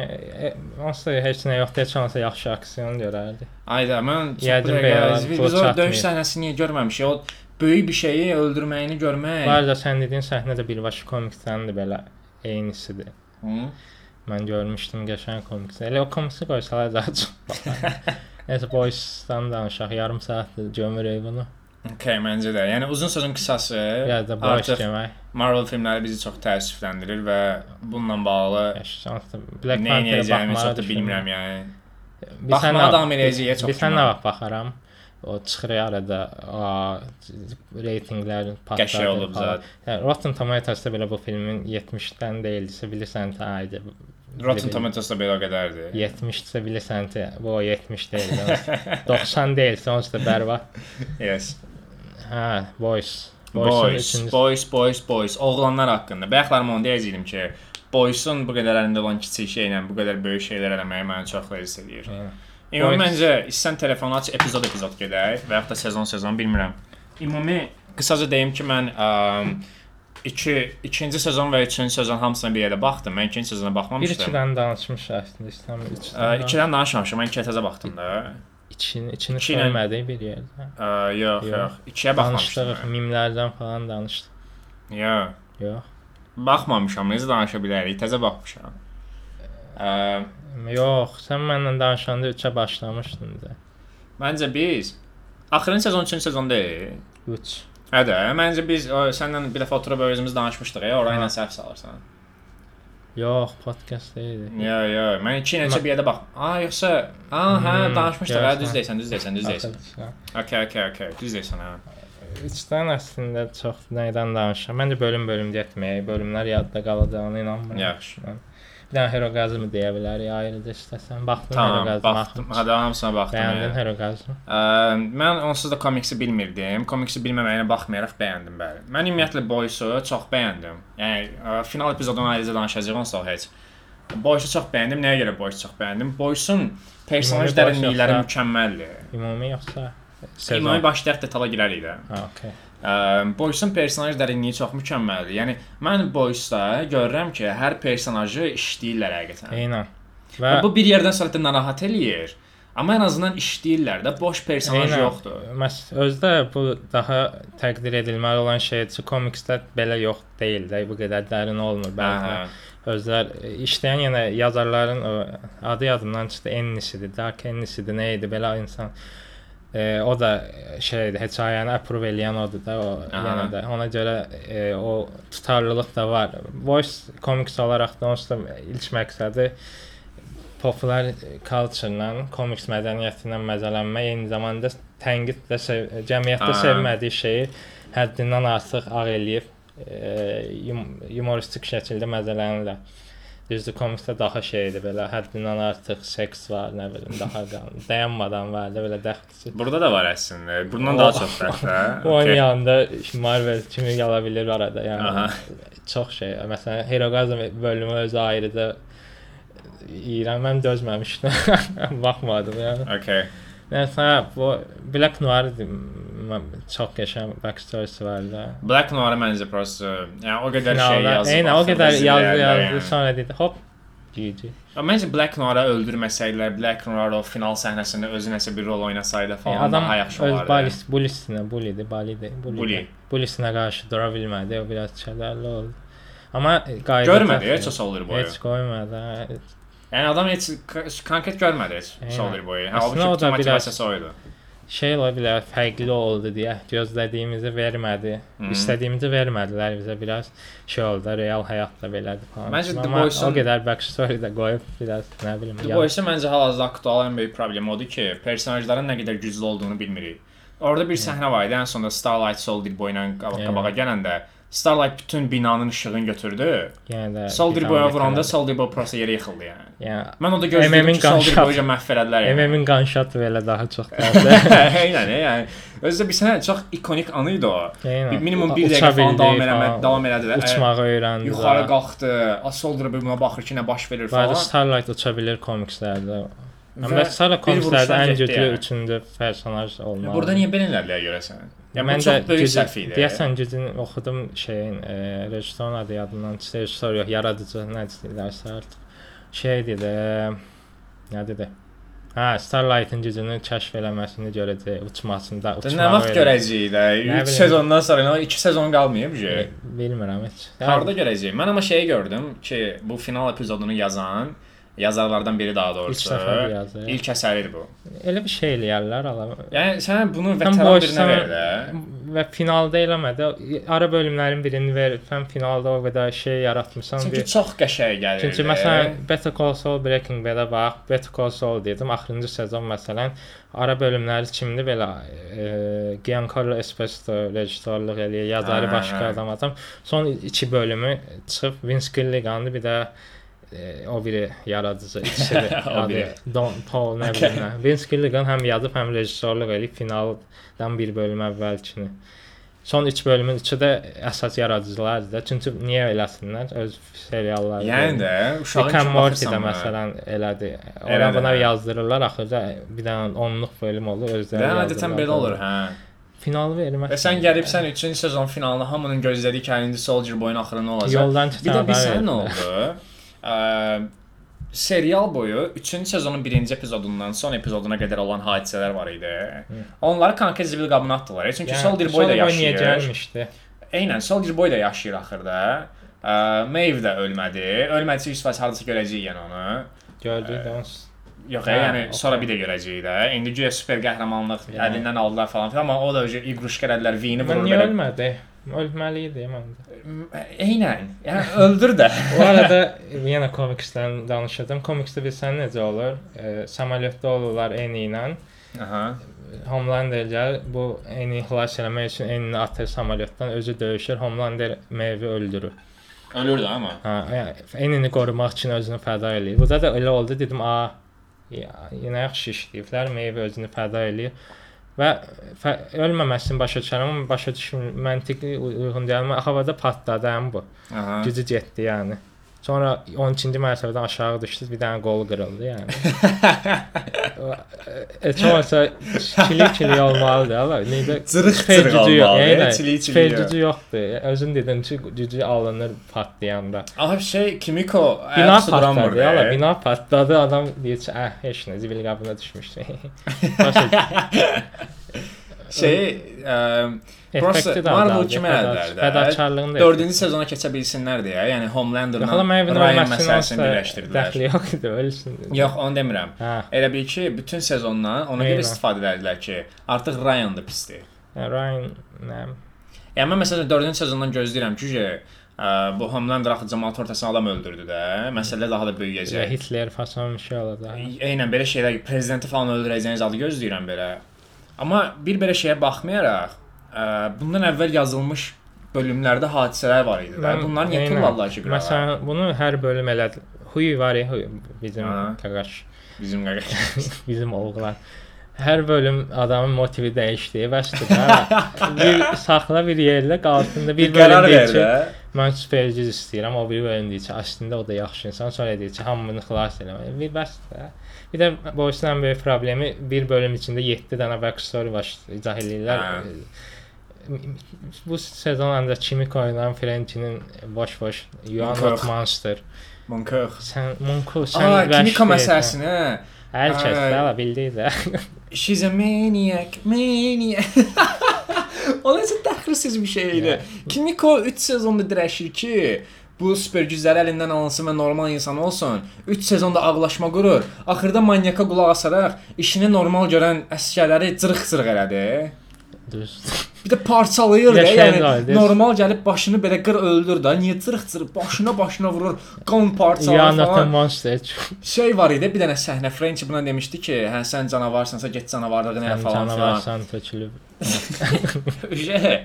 [SPEAKER 2] e, onsuz da heç nə yoxdur, heç olmasa yaxşı aksiyon görərdi.
[SPEAKER 1] Ayda mən
[SPEAKER 2] Yəqin
[SPEAKER 1] biz, biz o döyüş səhnəsini niyə görməmişik? O böyük bir şeyi öldürməyini görmək.
[SPEAKER 2] Bu arada sən dediyin səhnə də birbaşa komiksdəndir belə eynisidir.
[SPEAKER 1] Hı?
[SPEAKER 2] Mən görmüşdüm qəşəng komiks. Elə o komiksi qoysalar daha çox. Nəsə Boys-dan danışaq. Yarım saatdır gömürük bunu.
[SPEAKER 1] Okay, məncə də. Yəni uzun sözün qısası
[SPEAKER 2] Ya da
[SPEAKER 1] artıq
[SPEAKER 2] demək.
[SPEAKER 1] Marvel filmləri bizi çox təəssüfləndirir və bununla bağlı
[SPEAKER 2] Yaşansın. Black
[SPEAKER 1] nə
[SPEAKER 2] Panther
[SPEAKER 1] edəcəyimi
[SPEAKER 2] baxmağı
[SPEAKER 1] çox da bilmirəm yəni.
[SPEAKER 2] Bir
[SPEAKER 1] Baxmağa
[SPEAKER 2] sən
[SPEAKER 1] davam eləyəcəyə çox
[SPEAKER 2] Bir sən nə
[SPEAKER 1] güman.
[SPEAKER 2] vaxt baxaram? O çıxır arada a, reytinqlər
[SPEAKER 1] zət.
[SPEAKER 2] Yəni, Rotten Tomatoes-da belə bu filmin 70-dən deyildisə bilirsən ki, aydı.
[SPEAKER 1] Rotten Tomatoes-da belə o qədərdir.
[SPEAKER 2] 70-sə bilirsən bu o 70 deyil. 90 deyilsə onsuz da bərbad.
[SPEAKER 1] Yes.
[SPEAKER 2] Hə, Boys.
[SPEAKER 1] Boys, boys, boys, boys. Oğlanlar haqqında. Bayaqlar onu deyəcəydim ki, Boysun bu qədər əlində olan kiçik şeylə bu qədər böyük şeylər eləməyi məni çox edir.
[SPEAKER 2] Hə.
[SPEAKER 1] Ümumi məncə istəsən telefonu aç, epizod epizod gedək və yaxud da sezon sezon bilmirəm. Ümumi qısaca deyim ki, mən əm, 2 ikinci sezon və 3-cü sezon hamısına bir yerdə baxdım. Mən ikinci sezona baxmamışdım.
[SPEAKER 2] ikidən danışmış əslində istəmir.
[SPEAKER 1] Ə,
[SPEAKER 2] İkidən.
[SPEAKER 1] İkidən danışmamışam. Mən ikiyə təzə baxdım da.
[SPEAKER 2] İçini, içini
[SPEAKER 1] iki ilə-
[SPEAKER 2] söyləmədik bir yerdə.
[SPEAKER 1] Yox,
[SPEAKER 2] Yox.
[SPEAKER 1] yox. İkiyə baxmamışdım.
[SPEAKER 2] Danışdıq, mimlərdən falan danışdıq.
[SPEAKER 1] Yox.
[SPEAKER 2] Yox.
[SPEAKER 1] Baxmamışam. Necə danışa bilərik? Təzə baxmışam. Ə,
[SPEAKER 2] Yox, sən mənlə danışanda 3-ə başlamışdın da.
[SPEAKER 1] məncə biz axırıncı sezon 3-cü sezon deyil.
[SPEAKER 2] 3.
[SPEAKER 1] Hə də, məncə biz o, səndən bir dəfə oturub özümüz danışmışdıq ya, ora ilə səhv salırsan.
[SPEAKER 2] Yox, podkast deyildi.
[SPEAKER 1] Yo, yo, mən 2 neçə bir yerdə bax. A, yoxsa, a, hə,
[SPEAKER 2] Hmm,
[SPEAKER 1] danışmışdıq. Hə, düz deyirsən, düz deyirsən, düz deyirsən. Okay, okay, okay. Düz deyirsən hə.
[SPEAKER 2] Üçdən əslində çox nədən danışıram. Məncə bölüm-bölüm getməyə, bölümlər yadda qalacağına inanmıram.
[SPEAKER 1] Yaxşı.
[SPEAKER 2] Bir dənə Heroqazmı deyə bilərik ayrıca istəsən. Baxdın
[SPEAKER 1] Tamam,
[SPEAKER 2] Heroqazmı?
[SPEAKER 1] baxdım. Hə, hamısına baxdım.
[SPEAKER 2] Bəyəndin. Heroqazmı?
[SPEAKER 1] Mən onsuz da komiksi bilmirdim. Komiksi bilməməyinə baxmayaraq bəyəndim bəli. Mən ümumiyyətlə Boys-u çox bəyəndim. Yəni ə, final epizodunu ayrıca danışacağıq onsuz heç. Boys-u çox bəyəndim. Nəyə görə Boys-u çox bəyəndim? Boys-un personaj dərinlikləri mükəmməldir.
[SPEAKER 2] Ümumi yoxsa sezon?
[SPEAKER 1] başlayaq detala girərik də.
[SPEAKER 2] Ha, okey.
[SPEAKER 1] Ə, Boys-un personaj dərinliyi çox mükəmməldir. Yəni mən Boys-da görürəm ki, hər personajı işləyirlər həqiqətən.
[SPEAKER 2] Eynən.
[SPEAKER 1] Və bu bir yerdən sonra da narahat eləyir. Amma ən azından işləyirlər də, boş personaj
[SPEAKER 2] Eynən.
[SPEAKER 1] yoxdur.
[SPEAKER 2] Məs özdə bu daha təqdir edilməli olan şeydir. Komiksdə belə yox deyil də, bu qədər dərin olmur bəzən.
[SPEAKER 1] hə.
[SPEAKER 2] Özlər e, işləyən yenə yazarların adı yadımdan çıxdı. Ennisidir, Dark Ennisidir, nə idi belə insan. E, o da şeydir, hekayəni approve eləyən odur da, o
[SPEAKER 1] Aha.
[SPEAKER 2] yenə də. Ona görə e, o tutarlılıq da var. Voice komiks olaraq da onsuz da ilk məqsədi populyar culture-la, komiks mədəniyyətindən məzələnmək, eyni zamanda tənqid də sev cəmiyyətdə
[SPEAKER 1] Aha.
[SPEAKER 2] sevmədiyi şeyi həddindən artıq ağ eləyib e, yum humoristik şəkildə məzələnirlər. Düzdür, komiksdə daha şeydir belə, həddindən artıq seks var, nə bilim, daha qan, dayanmadan var da belə dəxlisi.
[SPEAKER 1] Burada da var əslində. Bundan daha çox dəfə.
[SPEAKER 2] Oynayanda Marvel kimi gələ bilər arada, yəni.
[SPEAKER 1] Aha.
[SPEAKER 2] Çox şey. Məsələn, Heroqazm bölümü özü ayrıca İran mən dözməmişdim. Baxmadım yəni.
[SPEAKER 1] Okay.
[SPEAKER 2] Nəsə bu Black Noir m- çox qəşəng backstory-si var da.
[SPEAKER 1] Black Noir məncə prosta, yəni o qədər şey
[SPEAKER 2] Finalda,
[SPEAKER 1] yazıb.
[SPEAKER 2] Eynə o
[SPEAKER 1] axırda
[SPEAKER 2] qədər yazdı,
[SPEAKER 1] zillərdə
[SPEAKER 2] yazdı,
[SPEAKER 1] yəni.
[SPEAKER 2] sonra dedi hop GG.
[SPEAKER 1] Amma Məncə Black Noir-ı öldürməsəydilər, Black Noir o final səhnəsində özü nəsə bir rol oynasaydı
[SPEAKER 2] Yəni,
[SPEAKER 1] falan
[SPEAKER 2] adam
[SPEAKER 1] daha yaxşı
[SPEAKER 2] öz
[SPEAKER 1] olardı.
[SPEAKER 2] balis, bulisinə, bulidir, balidir, bulidir.
[SPEAKER 1] Bully.
[SPEAKER 2] Bulisinə qarşı dura bilmədi, o biraz kədərli oldu. Amma qayda
[SPEAKER 1] Görmədi heç o Soldier boyu.
[SPEAKER 2] Heç qoymadı. hə.
[SPEAKER 1] Yəni adam heç k- konkret görmədi heç
[SPEAKER 2] Eynən.
[SPEAKER 1] Soldier boyu. Hə,
[SPEAKER 2] Əslində
[SPEAKER 1] o
[SPEAKER 2] o da
[SPEAKER 1] bütün
[SPEAKER 2] biraz-
[SPEAKER 1] motivasiyası o idi.
[SPEAKER 2] Şey ola bilər, fərqli oldu deyə gözlədiyimizi vermədi.
[SPEAKER 1] Mhm.
[SPEAKER 2] İstədiyimizi vermədilər bizə biraz şey oldu, real həyatda belədir falan.
[SPEAKER 1] Məncə The Boys-un-
[SPEAKER 2] o qədər backstory də qoyub biraz nə bilim.
[SPEAKER 1] The Boys-a məncə hal-hazırda aktual ən böyük problem odur ki, personajların nə qədər güclü olduğunu bilmirik. Orada bir səhnə var idi, ən sonda Starlight Soldier boyu ilə qabaq
[SPEAKER 2] Yeah.
[SPEAKER 1] qabağa gələndə Starlight bütün binanın işığını götürdü.
[SPEAKER 2] Yəni də
[SPEAKER 1] Soldier
[SPEAKER 2] bir
[SPEAKER 1] boya
[SPEAKER 2] davam
[SPEAKER 1] vuranda boy prosta yerə yıxıldı yəni.
[SPEAKER 2] yəni
[SPEAKER 1] Mən onda gözlədim
[SPEAKER 2] MM-in
[SPEAKER 1] ki,
[SPEAKER 2] qanşat-
[SPEAKER 1] boyu məhv elədilər yəni.
[SPEAKER 2] MM-in qanşatı belə daha çox qaldı.
[SPEAKER 1] Eynən, yəni. Özü də bir sənə çox ikonik anı idi o. Bir minimum 1
[SPEAKER 2] uça
[SPEAKER 1] dəqiqə falan davam eləmə,
[SPEAKER 2] falan,
[SPEAKER 1] davam elədilər.
[SPEAKER 2] Uçmağı öyrəndi.
[SPEAKER 1] Yuxarı qalxdı. Boy buna baxır ki, nə baş verir falan.
[SPEAKER 2] Starlight uça bilir komikslərdə. Amma Starlight komikslərdə ən güclü üçüncü personaj olmalı.
[SPEAKER 1] Burada niyə belə elədilər görəsən? Bu
[SPEAKER 2] Mən də
[SPEAKER 1] idi.
[SPEAKER 2] Deyəsən gücünü oxudum şeyin, e, rejissorun adı yadımdan çıxdı. Rejissor yox, yaradıcı nə deyirlərsə artıq. Şey dedi, e, nə dedi? Hə, Starlight-ın gücünü kəşf eləməsini görəcək, uçmasında,
[SPEAKER 1] Nə
[SPEAKER 2] uçmağı.
[SPEAKER 1] vaxt
[SPEAKER 2] öyrənəcək.
[SPEAKER 1] görəcəyik də?
[SPEAKER 2] Nə
[SPEAKER 1] 3
[SPEAKER 2] bilim.
[SPEAKER 1] sezondan sonra 2 sezon qalmayıb ki.
[SPEAKER 2] Bilmirəm heç.
[SPEAKER 1] Harda görəcəyik? Mən amma şeyi gördüm ki, bu final epizodunu yazan yazarlardan biri daha
[SPEAKER 2] İlk
[SPEAKER 1] doğrusu.
[SPEAKER 2] dəfə yazır.
[SPEAKER 1] İlk əsəridir bu.
[SPEAKER 2] Elə bir şey eləyərlər ala.
[SPEAKER 1] Yəni sən bunu veteran birinə ver də.
[SPEAKER 2] və finalda eləmədi. Ara bölümlərin birini ver. Sən finalda o qədər şey yaratmısan.
[SPEAKER 1] Çünki
[SPEAKER 2] bir-
[SPEAKER 1] çox qəşəng gəlir.
[SPEAKER 2] Çünki məsələn Better Call Saul, Breaking Bad-ə bax, Better Call Saul dedim, axırıncı sezon məsələn ara bölümləri kimdir belə e, Giancarlo Esposito rejissorluq eləyir, yazarı
[SPEAKER 1] Hə,
[SPEAKER 2] başqa adam adam. Son iki bölümü çıxıb Vince Gilligan'dı, bir də o biri yaradıcı ikisi
[SPEAKER 1] biri.
[SPEAKER 2] Don Paul nə bilim nə. Vince Gilligan həm yazıb, həm rejissorluq eləyib finaldan bir bölüm əvvəlkini. Son 3 bölümün üçü də əsas yaradıcılardır da. Çünki niyə eləsinlər? Öz serialları.
[SPEAKER 1] Yəni də uşağın
[SPEAKER 2] Rick and Morty də məsələn elədi. Ona buna yazdırırlar, axırda bir dənə 10-luq bölüm olur, özləri.
[SPEAKER 1] Və adətən belə olur, hə.
[SPEAKER 2] Finalı vermək.
[SPEAKER 1] Və sən gəlibsən 3-cü sezon finalına hamının gözlədiyi ki, indi Soldier Boyun axırı nə olacaq?
[SPEAKER 2] yoldan
[SPEAKER 1] Bir də
[SPEAKER 2] çıxan
[SPEAKER 1] bilsən nə oldu? Ə, serial boyu 3-cü sezonun 1-ci epizodundan son epizoduna qədər olan hadisələr var idi. Onları konkret zibil qabına atdılar. Çünki yəni, Soldier Boy da yaşayır.
[SPEAKER 2] gəlmişdi?
[SPEAKER 1] Eynən Soldier Boy da yaşayır axırda. Ə, Maeve də ölmədi. Ölmədisə 100% hardasa görəcəyik yəni onu.
[SPEAKER 2] Gördük də ons.
[SPEAKER 1] Yox,
[SPEAKER 2] Hə,
[SPEAKER 1] yəni
[SPEAKER 2] okey.
[SPEAKER 1] sonra bir də görəcəyik də. İndi güya super qəhrəmanlıq
[SPEAKER 2] Yəni.
[SPEAKER 1] əlindən aldılar falan filan, amma o da öcə iqruşka elədilər, vini vurur
[SPEAKER 2] niyə
[SPEAKER 1] belə.
[SPEAKER 2] Ölməli idi məndə.
[SPEAKER 1] Eynən. Yəni öldür də.
[SPEAKER 2] O arada yenə komiksdən danışacağam. Komiksdə bilsən necə olur? E, samolyotda olurlar eyni ilə.
[SPEAKER 1] Aha.
[SPEAKER 2] Homelander gəlir, bu eyni xilas eləmək üçün eynini atır samolyotdan, özü döyüşür. Homelander Maeve öldürür.
[SPEAKER 1] Ölür də amma.
[SPEAKER 2] Ha, yəni eynini qorumaq üçün özünü fəda eləyir. Burada da elə oldu, dedim, a, ya, yenə yaxşı işləyiblər, Maeve özünü fəda eləyir. Və ölməməsini başa düşürəm, amma başa düşmür, məntiqli uy- uyğun deyil. Havada patladı həm bu.
[SPEAKER 1] Aha.
[SPEAKER 2] Gücü getdi yəni. Sonra 12-ci mərtəbədən aşağı düşdü, bir dənə qol qırıldı yəni. e, çoxsa çili-çili olmalıdır ala. Necə
[SPEAKER 1] Cırıq-cırıq olmalı,
[SPEAKER 2] yəni,
[SPEAKER 1] çili-çili
[SPEAKER 2] Fel
[SPEAKER 1] yox.
[SPEAKER 2] gücü yoxdur. Özün dedin ki, gücü alınır patlayanda.
[SPEAKER 1] Aha şey Kimiko
[SPEAKER 2] Bina
[SPEAKER 1] ayaqüstü
[SPEAKER 2] patladı,
[SPEAKER 1] duramırdı.
[SPEAKER 2] ala, bina patladı. Adam deyir ki, "Ah, heç nə, zibil qabına düşmüşdü."
[SPEAKER 1] Şey, ə,
[SPEAKER 2] də
[SPEAKER 1] Marvel kimi əllərdə.
[SPEAKER 2] Fədakarlığın da
[SPEAKER 1] 4-cü sezona keçə bilsinlər deyə, yəni Homelanderla Ryan məsələsini birləşdirdilər.
[SPEAKER 2] dəxli yox idi, ölsün.
[SPEAKER 1] Yox, onu demirəm.
[SPEAKER 2] Hə,
[SPEAKER 1] Elə bil ki, bütün sezondan ona görə istifadə edildilər ki, artıq Ryan da pisdir.
[SPEAKER 2] Ryan, nə,
[SPEAKER 1] Yəni mən məsələn 4-cü sezondan gözləyirəm ki, ə, bu Homelander axı cəmaət ortasına adam öldürdü də. Məsələ daha da böyüyəcək.
[SPEAKER 2] Hitler fason bir şey olacaq.
[SPEAKER 1] Eynən belə şeylər prezidenti falan öldürəcəyiniz adı gözləyirəm belə. Amma bir belə şeyə baxmayaraq, ə, bundan əvvəl yazılmış bölümlərdə hadisələr var idi. Və bunlar niyə tullarlar ki?
[SPEAKER 2] Məsələn, bunu hər bölüm elədi. Huy var huy, bizim qaqaş,
[SPEAKER 1] bizim qaqa.
[SPEAKER 2] bizim oğlan. Hər bölüm adamın motivi dəyişdi. Bəsdir də. bir saxla bir yerdə qalsın da bir
[SPEAKER 1] Bir
[SPEAKER 2] bölüm deyir ki, mən supergüc istəyirəm. O bir bölüm deyir ki, əslində o da yaxşı insan. Sonra deyir ki, hamını xilas eləmək. Bir bəsdir də. Bir də bu işin böyük problemi bir bölüm içində 7 dənə backstory var izah eləyirlər.
[SPEAKER 1] Hə.
[SPEAKER 2] Bu sezon ancaq Kimiko ilə Frencinin boş-boş You are not monster.
[SPEAKER 1] Monkör.
[SPEAKER 2] Sən Monko sən
[SPEAKER 1] Aa,
[SPEAKER 2] deyilsən.
[SPEAKER 1] məsələsini. hə.
[SPEAKER 2] Hər kəs də ala bildi də.
[SPEAKER 1] She's a maniac, maniac. o necə təxirsiz bir şey idi. Kimiko 3 sezonda dirəşir ki, bu super gücləri əlindən alınsın və normal insan olsun. 3 sezonda ağlaşma qurur. Axırda manyaka qulaq asaraq işini normal görən əsgərləri cırıq-cırıq elədi.
[SPEAKER 2] Düz.
[SPEAKER 1] Bir də parçalayır da,
[SPEAKER 2] də
[SPEAKER 1] yəni
[SPEAKER 2] var idi.
[SPEAKER 1] normal gəlib başını belə qır öldür da, niyə cırıq-cırıq başına başına vurur, qan parçalar
[SPEAKER 2] You are not a
[SPEAKER 1] falan. Şey var idi, bir dənə səhnə French buna demişdi ki, hə sən canavarsansa get canavarlığını elə falan filan.
[SPEAKER 2] canavarsan tökülüb.
[SPEAKER 1] Şey,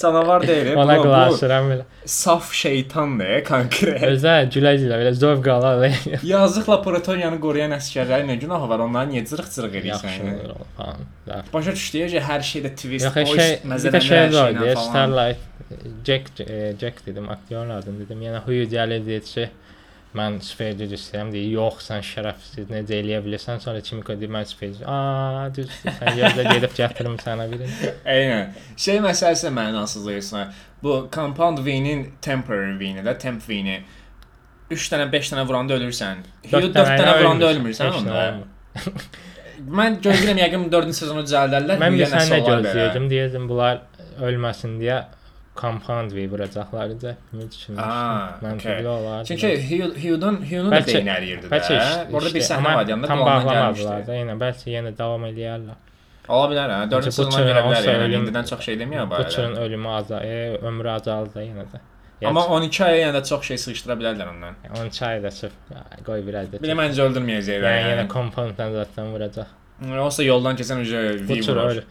[SPEAKER 1] canavar deyil.
[SPEAKER 2] Ona qılasıram belə.
[SPEAKER 1] saf şeytandır konkret.
[SPEAKER 2] Özə gülə-gülə belə zövq alır.
[SPEAKER 1] Yazıq laboratoriyanı qoruyan əsgərlərin nə günahı var? Onları niyə cırıq-cırıq
[SPEAKER 2] Yaxşı
[SPEAKER 1] edirsən?
[SPEAKER 2] olur falan. Da.
[SPEAKER 1] Başa düşdü ki, hər şeydə twist,
[SPEAKER 2] Yox, şey,
[SPEAKER 1] məzələnlər
[SPEAKER 2] şey var. Starlight Jack e, Jack dedim aktyorun adını dedim. Yəni Huyu gəlir deyir mən supergüc istəyirəm deyir. Yox, sən şərəfsiz necə eləyə bilirsən? Sonra Kimiko deyir mən supergüc. Aa, düzdür. Sən gözlə gedib gətirim sənə birini.
[SPEAKER 1] Eynən. Şey məsələsi də mənasızlıq Bu compound V-nin temporary V-ni də temp V-ni 3 dənə 5 dənə vuranda ölürsən. 4 dənə vuranda ölmürsən onda. Mən gözləyirəm yəqin 4-cü sezonu düzəldərlər.
[SPEAKER 2] Mən bir sən
[SPEAKER 1] nəsə
[SPEAKER 2] nə
[SPEAKER 1] olar belə.
[SPEAKER 2] gözləyirdim deyirdim bunlar ölməsin deyə compound V vuracaqlar idi. Ümid kimi. Məntiqli olar.
[SPEAKER 1] Çünki Hugh'dan Hugh'un da əriyirdi
[SPEAKER 2] bəlkə
[SPEAKER 1] də. Orada bir səhnə var yanında
[SPEAKER 2] tam bağlamadılar da. Yenə bəlkə yenə davam eləyərlər.
[SPEAKER 1] Ola bilər hə. 4-cü
[SPEAKER 2] Bəlkə
[SPEAKER 1] sezona görə bilər. Yəni indidən çox şey deməyə
[SPEAKER 2] Butcher'ın
[SPEAKER 1] bilər.
[SPEAKER 2] ölümü azal, e, ömrü azaldı yenə də.
[SPEAKER 1] Amma 12 aya yenə də çox şey sıxışdıra bilərlər ondan.
[SPEAKER 2] onun çayı da sırf qoy biraz da.
[SPEAKER 1] Bir də məncə öldürməyəcəklər.
[SPEAKER 2] Yəni yenə compounddan zaten vuracaq.
[SPEAKER 1] Olsa yoldan keçən ücə
[SPEAKER 2] Butcher öyle.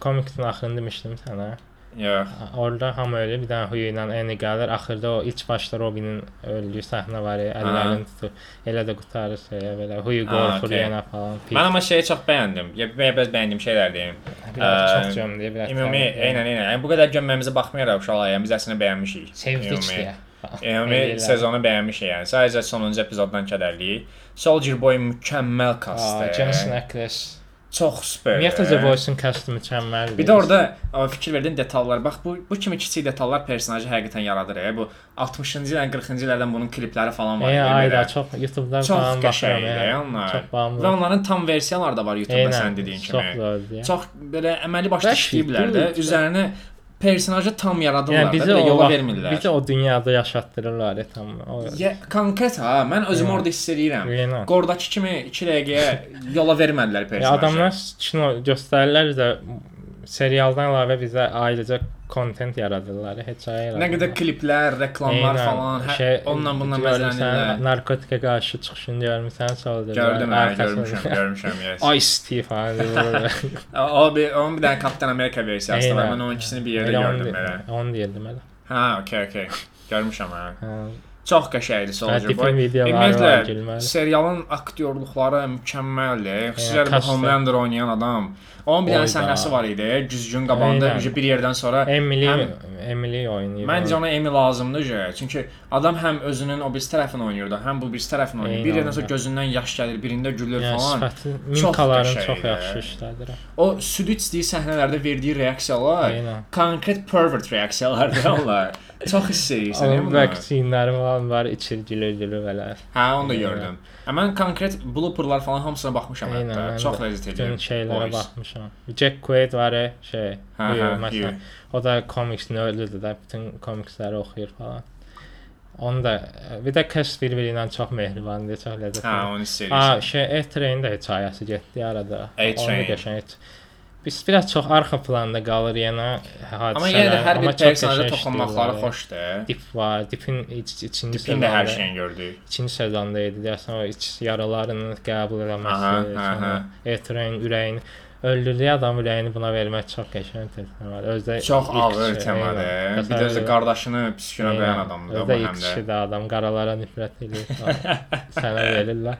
[SPEAKER 2] Komiksin axırını demişdim sənə.
[SPEAKER 1] Yox.
[SPEAKER 2] Orada hamı ölür, bir dənə Huyu ilə Annie gəlir. Axırda o ilk başda Robinin öldüyü səhnə var əllərini tutub elə də qurtarır şeyə belə. Huyu
[SPEAKER 1] Ha,
[SPEAKER 2] qorxur
[SPEAKER 1] okey.
[SPEAKER 2] yenə falan. pis.
[SPEAKER 1] Mən amma şeyi çox bəyəndim. Ya biraz bəyəndiyim şeylər deyim.
[SPEAKER 2] çox gömdü, biraz.
[SPEAKER 1] Ümumi, eynən, eynən. Yəni bu qədər gömməmizə baxmayaraq uşaqlar, yəni biz əslində bəyənmişik.
[SPEAKER 2] sevdik deyə.
[SPEAKER 1] Ümumi sezonu bəyənmişik yəni. Sadəcə sonuncu epizoddan kədərliyik. Soldier Boy mükəmməl kastdır.
[SPEAKER 2] Jensen Ackles.
[SPEAKER 1] Çox super.
[SPEAKER 2] Ümumiyyətlə The Voice-un kastı mükəmməldir.
[SPEAKER 1] Bir də orada fikir verdin detallar. Bax bu bu kimi kiçik detallar personajı həqiqətən yaradır. Ya. Bu 60-cı illərin 40-cı illərdən bunun klipləri falan var.
[SPEAKER 2] Ey,
[SPEAKER 1] ya,
[SPEAKER 2] ayda çox YouTube-dan
[SPEAKER 1] çox
[SPEAKER 2] falan baxıram.
[SPEAKER 1] onlar.
[SPEAKER 2] Çox
[SPEAKER 1] Və
[SPEAKER 2] bağımlı.
[SPEAKER 1] onların tam versiyaları da var YouTube-da sən dediyin
[SPEAKER 2] Çox
[SPEAKER 1] kimi.
[SPEAKER 2] ya.
[SPEAKER 1] Çox belə əməli başlı işləyiblər də. Üzərinə personajı tam yaradırlar
[SPEAKER 2] Yəni
[SPEAKER 1] da,
[SPEAKER 2] bizi o
[SPEAKER 1] yola vermirlər.
[SPEAKER 2] bizi o dünyada yaşatdırırlar ya tam. O
[SPEAKER 1] Ya konkret ha, mən özümü
[SPEAKER 2] Yəni.
[SPEAKER 1] orada hiss edirəm.
[SPEAKER 2] Yenə.
[SPEAKER 1] Qordakı kimi 2 dəqiqəyə yola vermədilər
[SPEAKER 2] Ya
[SPEAKER 1] personajı.
[SPEAKER 2] adamlar kino göstərirlər də serialdan əlavə bizə ayrıca kontent yaradırlar, hekayə
[SPEAKER 1] Nə qədər kliplər, reklamlar
[SPEAKER 2] Eynən,
[SPEAKER 1] falan,
[SPEAKER 2] şey,
[SPEAKER 1] bundan
[SPEAKER 2] görmüsən,
[SPEAKER 1] məzələnirlər.
[SPEAKER 2] Narkotikə qarşı çıxışını görmüsən sonra.
[SPEAKER 1] Gördüm, hə, görmüşəm, görmüşəm, yes.
[SPEAKER 2] Ice Tea falan
[SPEAKER 1] bir onun bir dənə Kaptan Amerika versiyası var. Mən onun ikisini bir yerdə
[SPEAKER 2] Elə
[SPEAKER 1] gördüm belə.
[SPEAKER 2] Onu deyirdim elə.
[SPEAKER 1] Ha, okey, okey. Görmüşəm hə. Çox qəşəngdir Soldier Boy. Ümumiyyətlə serialın aktyorluqları mükəmməldir. Xüsusilə bu Homelander oynayan adam. Onun bir dənə səhnəsi var idi. Güzgün qabağında bir yerdən sonra
[SPEAKER 2] Emily
[SPEAKER 1] həm-
[SPEAKER 2] Emily oynayır.
[SPEAKER 1] Məncə ona Emi lazımdır ücə. Çünki adam həm özünün o birisi tərəfini oynayırdı, həm bu birisi tərəfini oynayır. Bir yerdən sonra gözündən yaş gəlir, birində gülür falan.
[SPEAKER 2] sifəti,
[SPEAKER 1] Çox
[SPEAKER 2] yaxşı işlədir.
[SPEAKER 1] O süd içdiyi səhnələrdə verdiyi reaksiyalar konkret pervert reaksiyalardır onlar. Çox hiss edirsən
[SPEAKER 2] Onun
[SPEAKER 1] bunu.
[SPEAKER 2] vaksinləri falan var, içir gülür gülür belə.
[SPEAKER 1] Hə, onu da gördüm. Hə, mən konkret blooperlar falan hamısına baxmışam
[SPEAKER 2] Eynən,
[SPEAKER 1] hətta. Çox ləzzət edirəm.
[SPEAKER 2] şeylərə baxmışam. Jack Quaid var şey.
[SPEAKER 1] Hə, hə,
[SPEAKER 2] məsələn. O da komiksini öldürdü də, bütün komiksləri oxuyur falan. Onu da bir də kəs bir-biri ilə çox mehribandır, çox ləzzətli.
[SPEAKER 1] Hə, onu hiss
[SPEAKER 2] A,
[SPEAKER 1] edirsən.
[SPEAKER 2] şey A-Train də hekayəsi getdi arada.
[SPEAKER 1] A-Train.
[SPEAKER 2] Onu qəşəng. Biz biraz çox arxa planda qalır yenə hadisələr.
[SPEAKER 1] Amma yenə də hər bir
[SPEAKER 2] qəşəng
[SPEAKER 1] toxunmaqları xoşdur.
[SPEAKER 2] Dip var, Dipin iç, ikinci
[SPEAKER 1] Dipin də hər şeyini gördük.
[SPEAKER 2] ikinci sezonda idi deyəsən o iç yaralarını qəbul eləməsi. Etrein ürəyini öldürdüyü adam ürəyini buna vermək çox qəşəng var. Özdə
[SPEAKER 1] Çox ağır temadır.
[SPEAKER 2] eynən.
[SPEAKER 1] Bir də özü qardaşını pis günə qoyan adamdır da bu
[SPEAKER 2] Özdə
[SPEAKER 1] həm də.
[SPEAKER 2] kişi də adam qaralara nifrət edir. Sənə verirlər.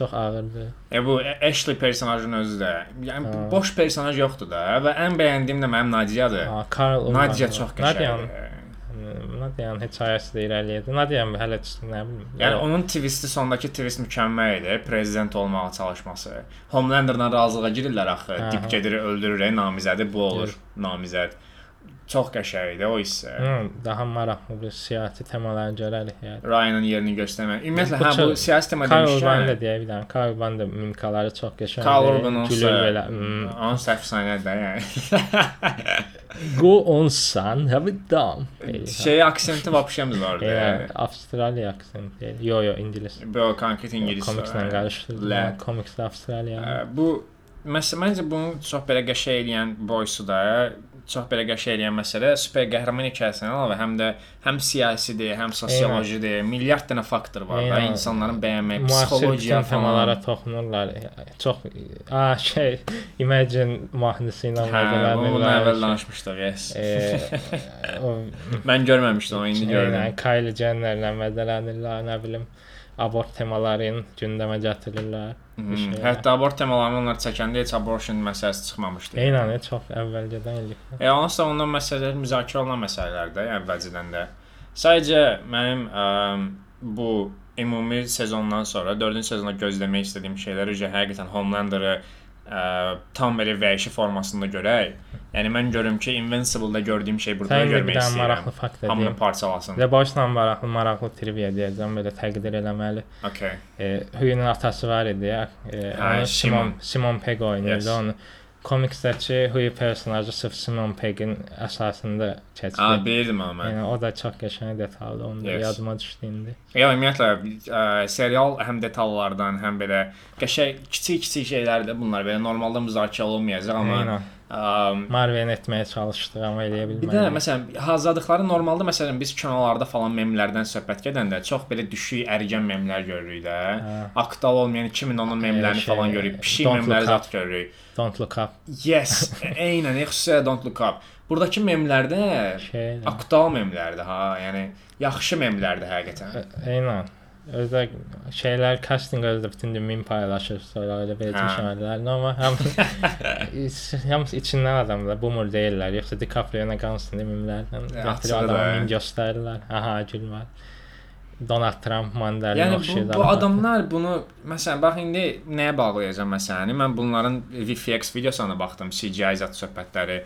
[SPEAKER 2] Çox ağırdır.
[SPEAKER 1] E bu Ashley personajının özü də. Yəni
[SPEAKER 2] Ha.
[SPEAKER 1] boş personaj yoxdur da və ən bəyəndiyim də mənim Nadiyadır.
[SPEAKER 2] Ha, Karl Urban.
[SPEAKER 1] Nadia çox qəşəngdir.
[SPEAKER 2] Nadia'nın hekayəsi də irəliləyirdi. Nadia'nın hələ nə bilim.
[SPEAKER 1] Yəni onun twisti sondakı twist mükəmməl idi. Prezident olmağa çalışması. Homelanderla razılığa girirlər axı. Dip gedir öldürür, namizədi bu olur. Namizəd. Çox qəşəng idi o hissə.
[SPEAKER 2] Hı, daha maraqlı bir siyasi temaları görərik yəni.
[SPEAKER 1] Ryan'ın yerini göstərmək. Ümumiyyətlə
[SPEAKER 2] Bu
[SPEAKER 1] hə bu
[SPEAKER 2] çox-
[SPEAKER 1] siyasi tema
[SPEAKER 2] Karl Urban da
[SPEAKER 1] demişkən.
[SPEAKER 2] deyə bir dənə. Karl Urban da mimikaları çox qəşəngdir.
[SPEAKER 1] Karl Urban olsa
[SPEAKER 2] gülür belə. Hmm.
[SPEAKER 1] Onun əfsanədir yəni.
[SPEAKER 2] Go on son, have it done. Deyir.
[SPEAKER 1] Şey aksenti vapşemiz vardı.
[SPEAKER 2] Yəni Avstraliya aksenti. Yo yo ingilis.
[SPEAKER 1] Bu konkret ingilis.
[SPEAKER 2] Komikslə
[SPEAKER 1] Lə.
[SPEAKER 2] qarışdırdım. Komiks də Avstraliya.
[SPEAKER 1] Ə, Bu məsələ məncə bunu çox belə qəşəng eləyən boysu da çox belə qəşəng eləyən məsələ super qəhrəman hekayəsindən əlavə həm də həm siyasidir, həm sosiolojidir, milyard dənə faktor var da insanların bəyənməyi, psixologiya
[SPEAKER 2] temalara toxunurlar. Çox a şey Imagine mahnısı ilə
[SPEAKER 1] Hə, bunu əvvəl danışmışdıq, yes.
[SPEAKER 2] E, o
[SPEAKER 1] Mən görməmişdim, onu indi gördüm.
[SPEAKER 2] Kylie Jennerlə mədələnirlər, nə bilim, abort temalarını gündəmə gətirirlər.
[SPEAKER 1] Hmm. Hətta abort temalarını onlar çəkəndə heç abortion məsələsi çıxmamışdı.
[SPEAKER 2] Eynən, çox əvvəlcədən eləyib.
[SPEAKER 1] E, onsuz da ondan məsələlər müzakirə olunan məsələlərdir əvvəlcədən də. Sadəcə mənim ə, bu ümumi sezondan sonra 4-cü sezonda gözləmək istədiyim şeylər üzrə həqiqətən Homelander'ı ə, tam belə vəhşi formasında görək. Yəni mən görüm ki, Invincible-da gördüyüm şey burada da
[SPEAKER 2] Sən
[SPEAKER 1] görmək istəyirəm.
[SPEAKER 2] maraqlı fakt
[SPEAKER 1] Hamını
[SPEAKER 2] deyim.
[SPEAKER 1] parçalasın.
[SPEAKER 2] The Boys-la maraqlı maraqlı trivia deyəcəm, belə təqdir eləməli.
[SPEAKER 1] Okay.
[SPEAKER 2] E, Huyunun atası var idi. E,
[SPEAKER 1] Hə. Simon
[SPEAKER 2] Simon Pegg oynayırdı
[SPEAKER 1] Yes.
[SPEAKER 2] onu. Komiksdəki Hui personajı sırf Simon Pegg'in əsasında
[SPEAKER 1] Ha,
[SPEAKER 2] keçdi.
[SPEAKER 1] bilirdim amma mən.
[SPEAKER 2] Yəni o da çox qəşəng detaldır. Onu
[SPEAKER 1] Yes.
[SPEAKER 2] yadıma düşdü indi.
[SPEAKER 1] Ya ümumiyyətlə ə, serial həm detallardan, həm belə qəşəng kiçik-kiçik şeylərdir bunlar. Belə normalda müzakirə olunmayacaq amma
[SPEAKER 2] Eynən.
[SPEAKER 1] ə,
[SPEAKER 2] Marvel etməyə çalışdı, amma eləyə
[SPEAKER 1] Bir
[SPEAKER 2] bilmədi.
[SPEAKER 1] də məsələn hazırladıkları normalda məsələn biz kinolarda falan memlərdən söhbət gedəndə çox belə düşük ərgən memlər görürük də.
[SPEAKER 2] Hə.
[SPEAKER 1] Aktual olmayan 2010-un memlərini
[SPEAKER 2] şey,
[SPEAKER 1] falan görürük. Pişik memləri zət görürük.
[SPEAKER 2] Don't look up
[SPEAKER 1] Yes, eynən, xüsusilə Don't Look Up. Buradakı memlərdə
[SPEAKER 2] şey.
[SPEAKER 1] aktual memlərdir ha. Yəni yaxşı memlərdir həqiqətən.
[SPEAKER 2] Eynən. Özdə şeylər casting özdə bütün gün meme paylaşır, sonra elə belə
[SPEAKER 1] Hə.
[SPEAKER 2] şeylər. Amma həm hamısı içindən adamlar, boomer deyirlər. Yoxsa DiCaprio-na qansın mimlərdən.
[SPEAKER 1] E,
[SPEAKER 2] Gətirib adamı
[SPEAKER 1] da.
[SPEAKER 2] mim göstərirlər. Aha, gülmər. Donald Trump mandalina
[SPEAKER 1] Yəni bu,
[SPEAKER 2] oxşayır.
[SPEAKER 1] bu adamlar bunu məsələn bax indi nəyə bağlayacağam məsələni? Mən bunların VFX videosuna baxdım, CGI zət söhbətləri.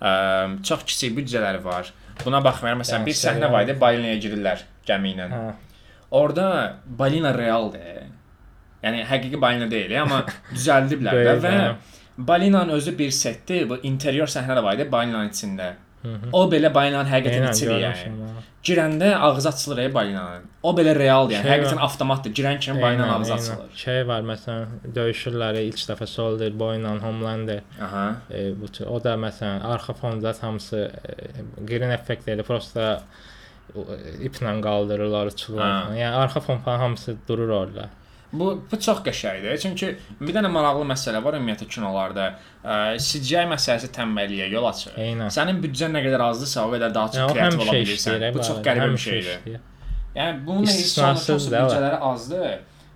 [SPEAKER 1] Ə, çox kiçik büdcələri var. Buna baxmayaraq məsələn
[SPEAKER 2] Yəni
[SPEAKER 1] bir səhnə var idi, balinaya girirlər gəmi ilə.
[SPEAKER 2] Hə.
[SPEAKER 1] Orda balina realdır. Yəni həqiqi balina deyil, amma düzəldiblər də
[SPEAKER 2] Böyük,
[SPEAKER 1] və
[SPEAKER 2] hə.
[SPEAKER 1] balinanın özü bir setdir. Bu interior səhnə də var idi balinanın içində. O belə balinanın həqiqətən
[SPEAKER 2] Eynən,
[SPEAKER 1] içidir yəni. Girəndə ağzı açılır ey balinanın. O belə realdır, yəni
[SPEAKER 2] Şey
[SPEAKER 1] həqiqətən avtomatdır. Girən kimi balinanın ağzı açılır.
[SPEAKER 2] Şey var məsələn, döyüşürlər ilk dəfə Soldier Boy ilə Homelander.
[SPEAKER 1] Aha.
[SPEAKER 2] E, bu tür- o da məsələn arxa fonda hamısı e, green effekt elə prosta e, iplə qaldırırlar, uçurlar. Yəni arxa fon falan hamısı durur orada.
[SPEAKER 1] Bu bu çox qəşəngdir. Çünki bir dənə maraqlı məsələ var ümumiyyətlə kinolarda. Ə, CGI məsələsi tənbəlliyə yol açır.
[SPEAKER 2] Eynən.
[SPEAKER 1] Sənin büdcən nə qədər azdırsa, o qədər daha çox kreativ ola bilirsən. Bu çox qəribə bir şeydir. Yəni bunun
[SPEAKER 2] İstisnasız
[SPEAKER 1] büdcələri azdır.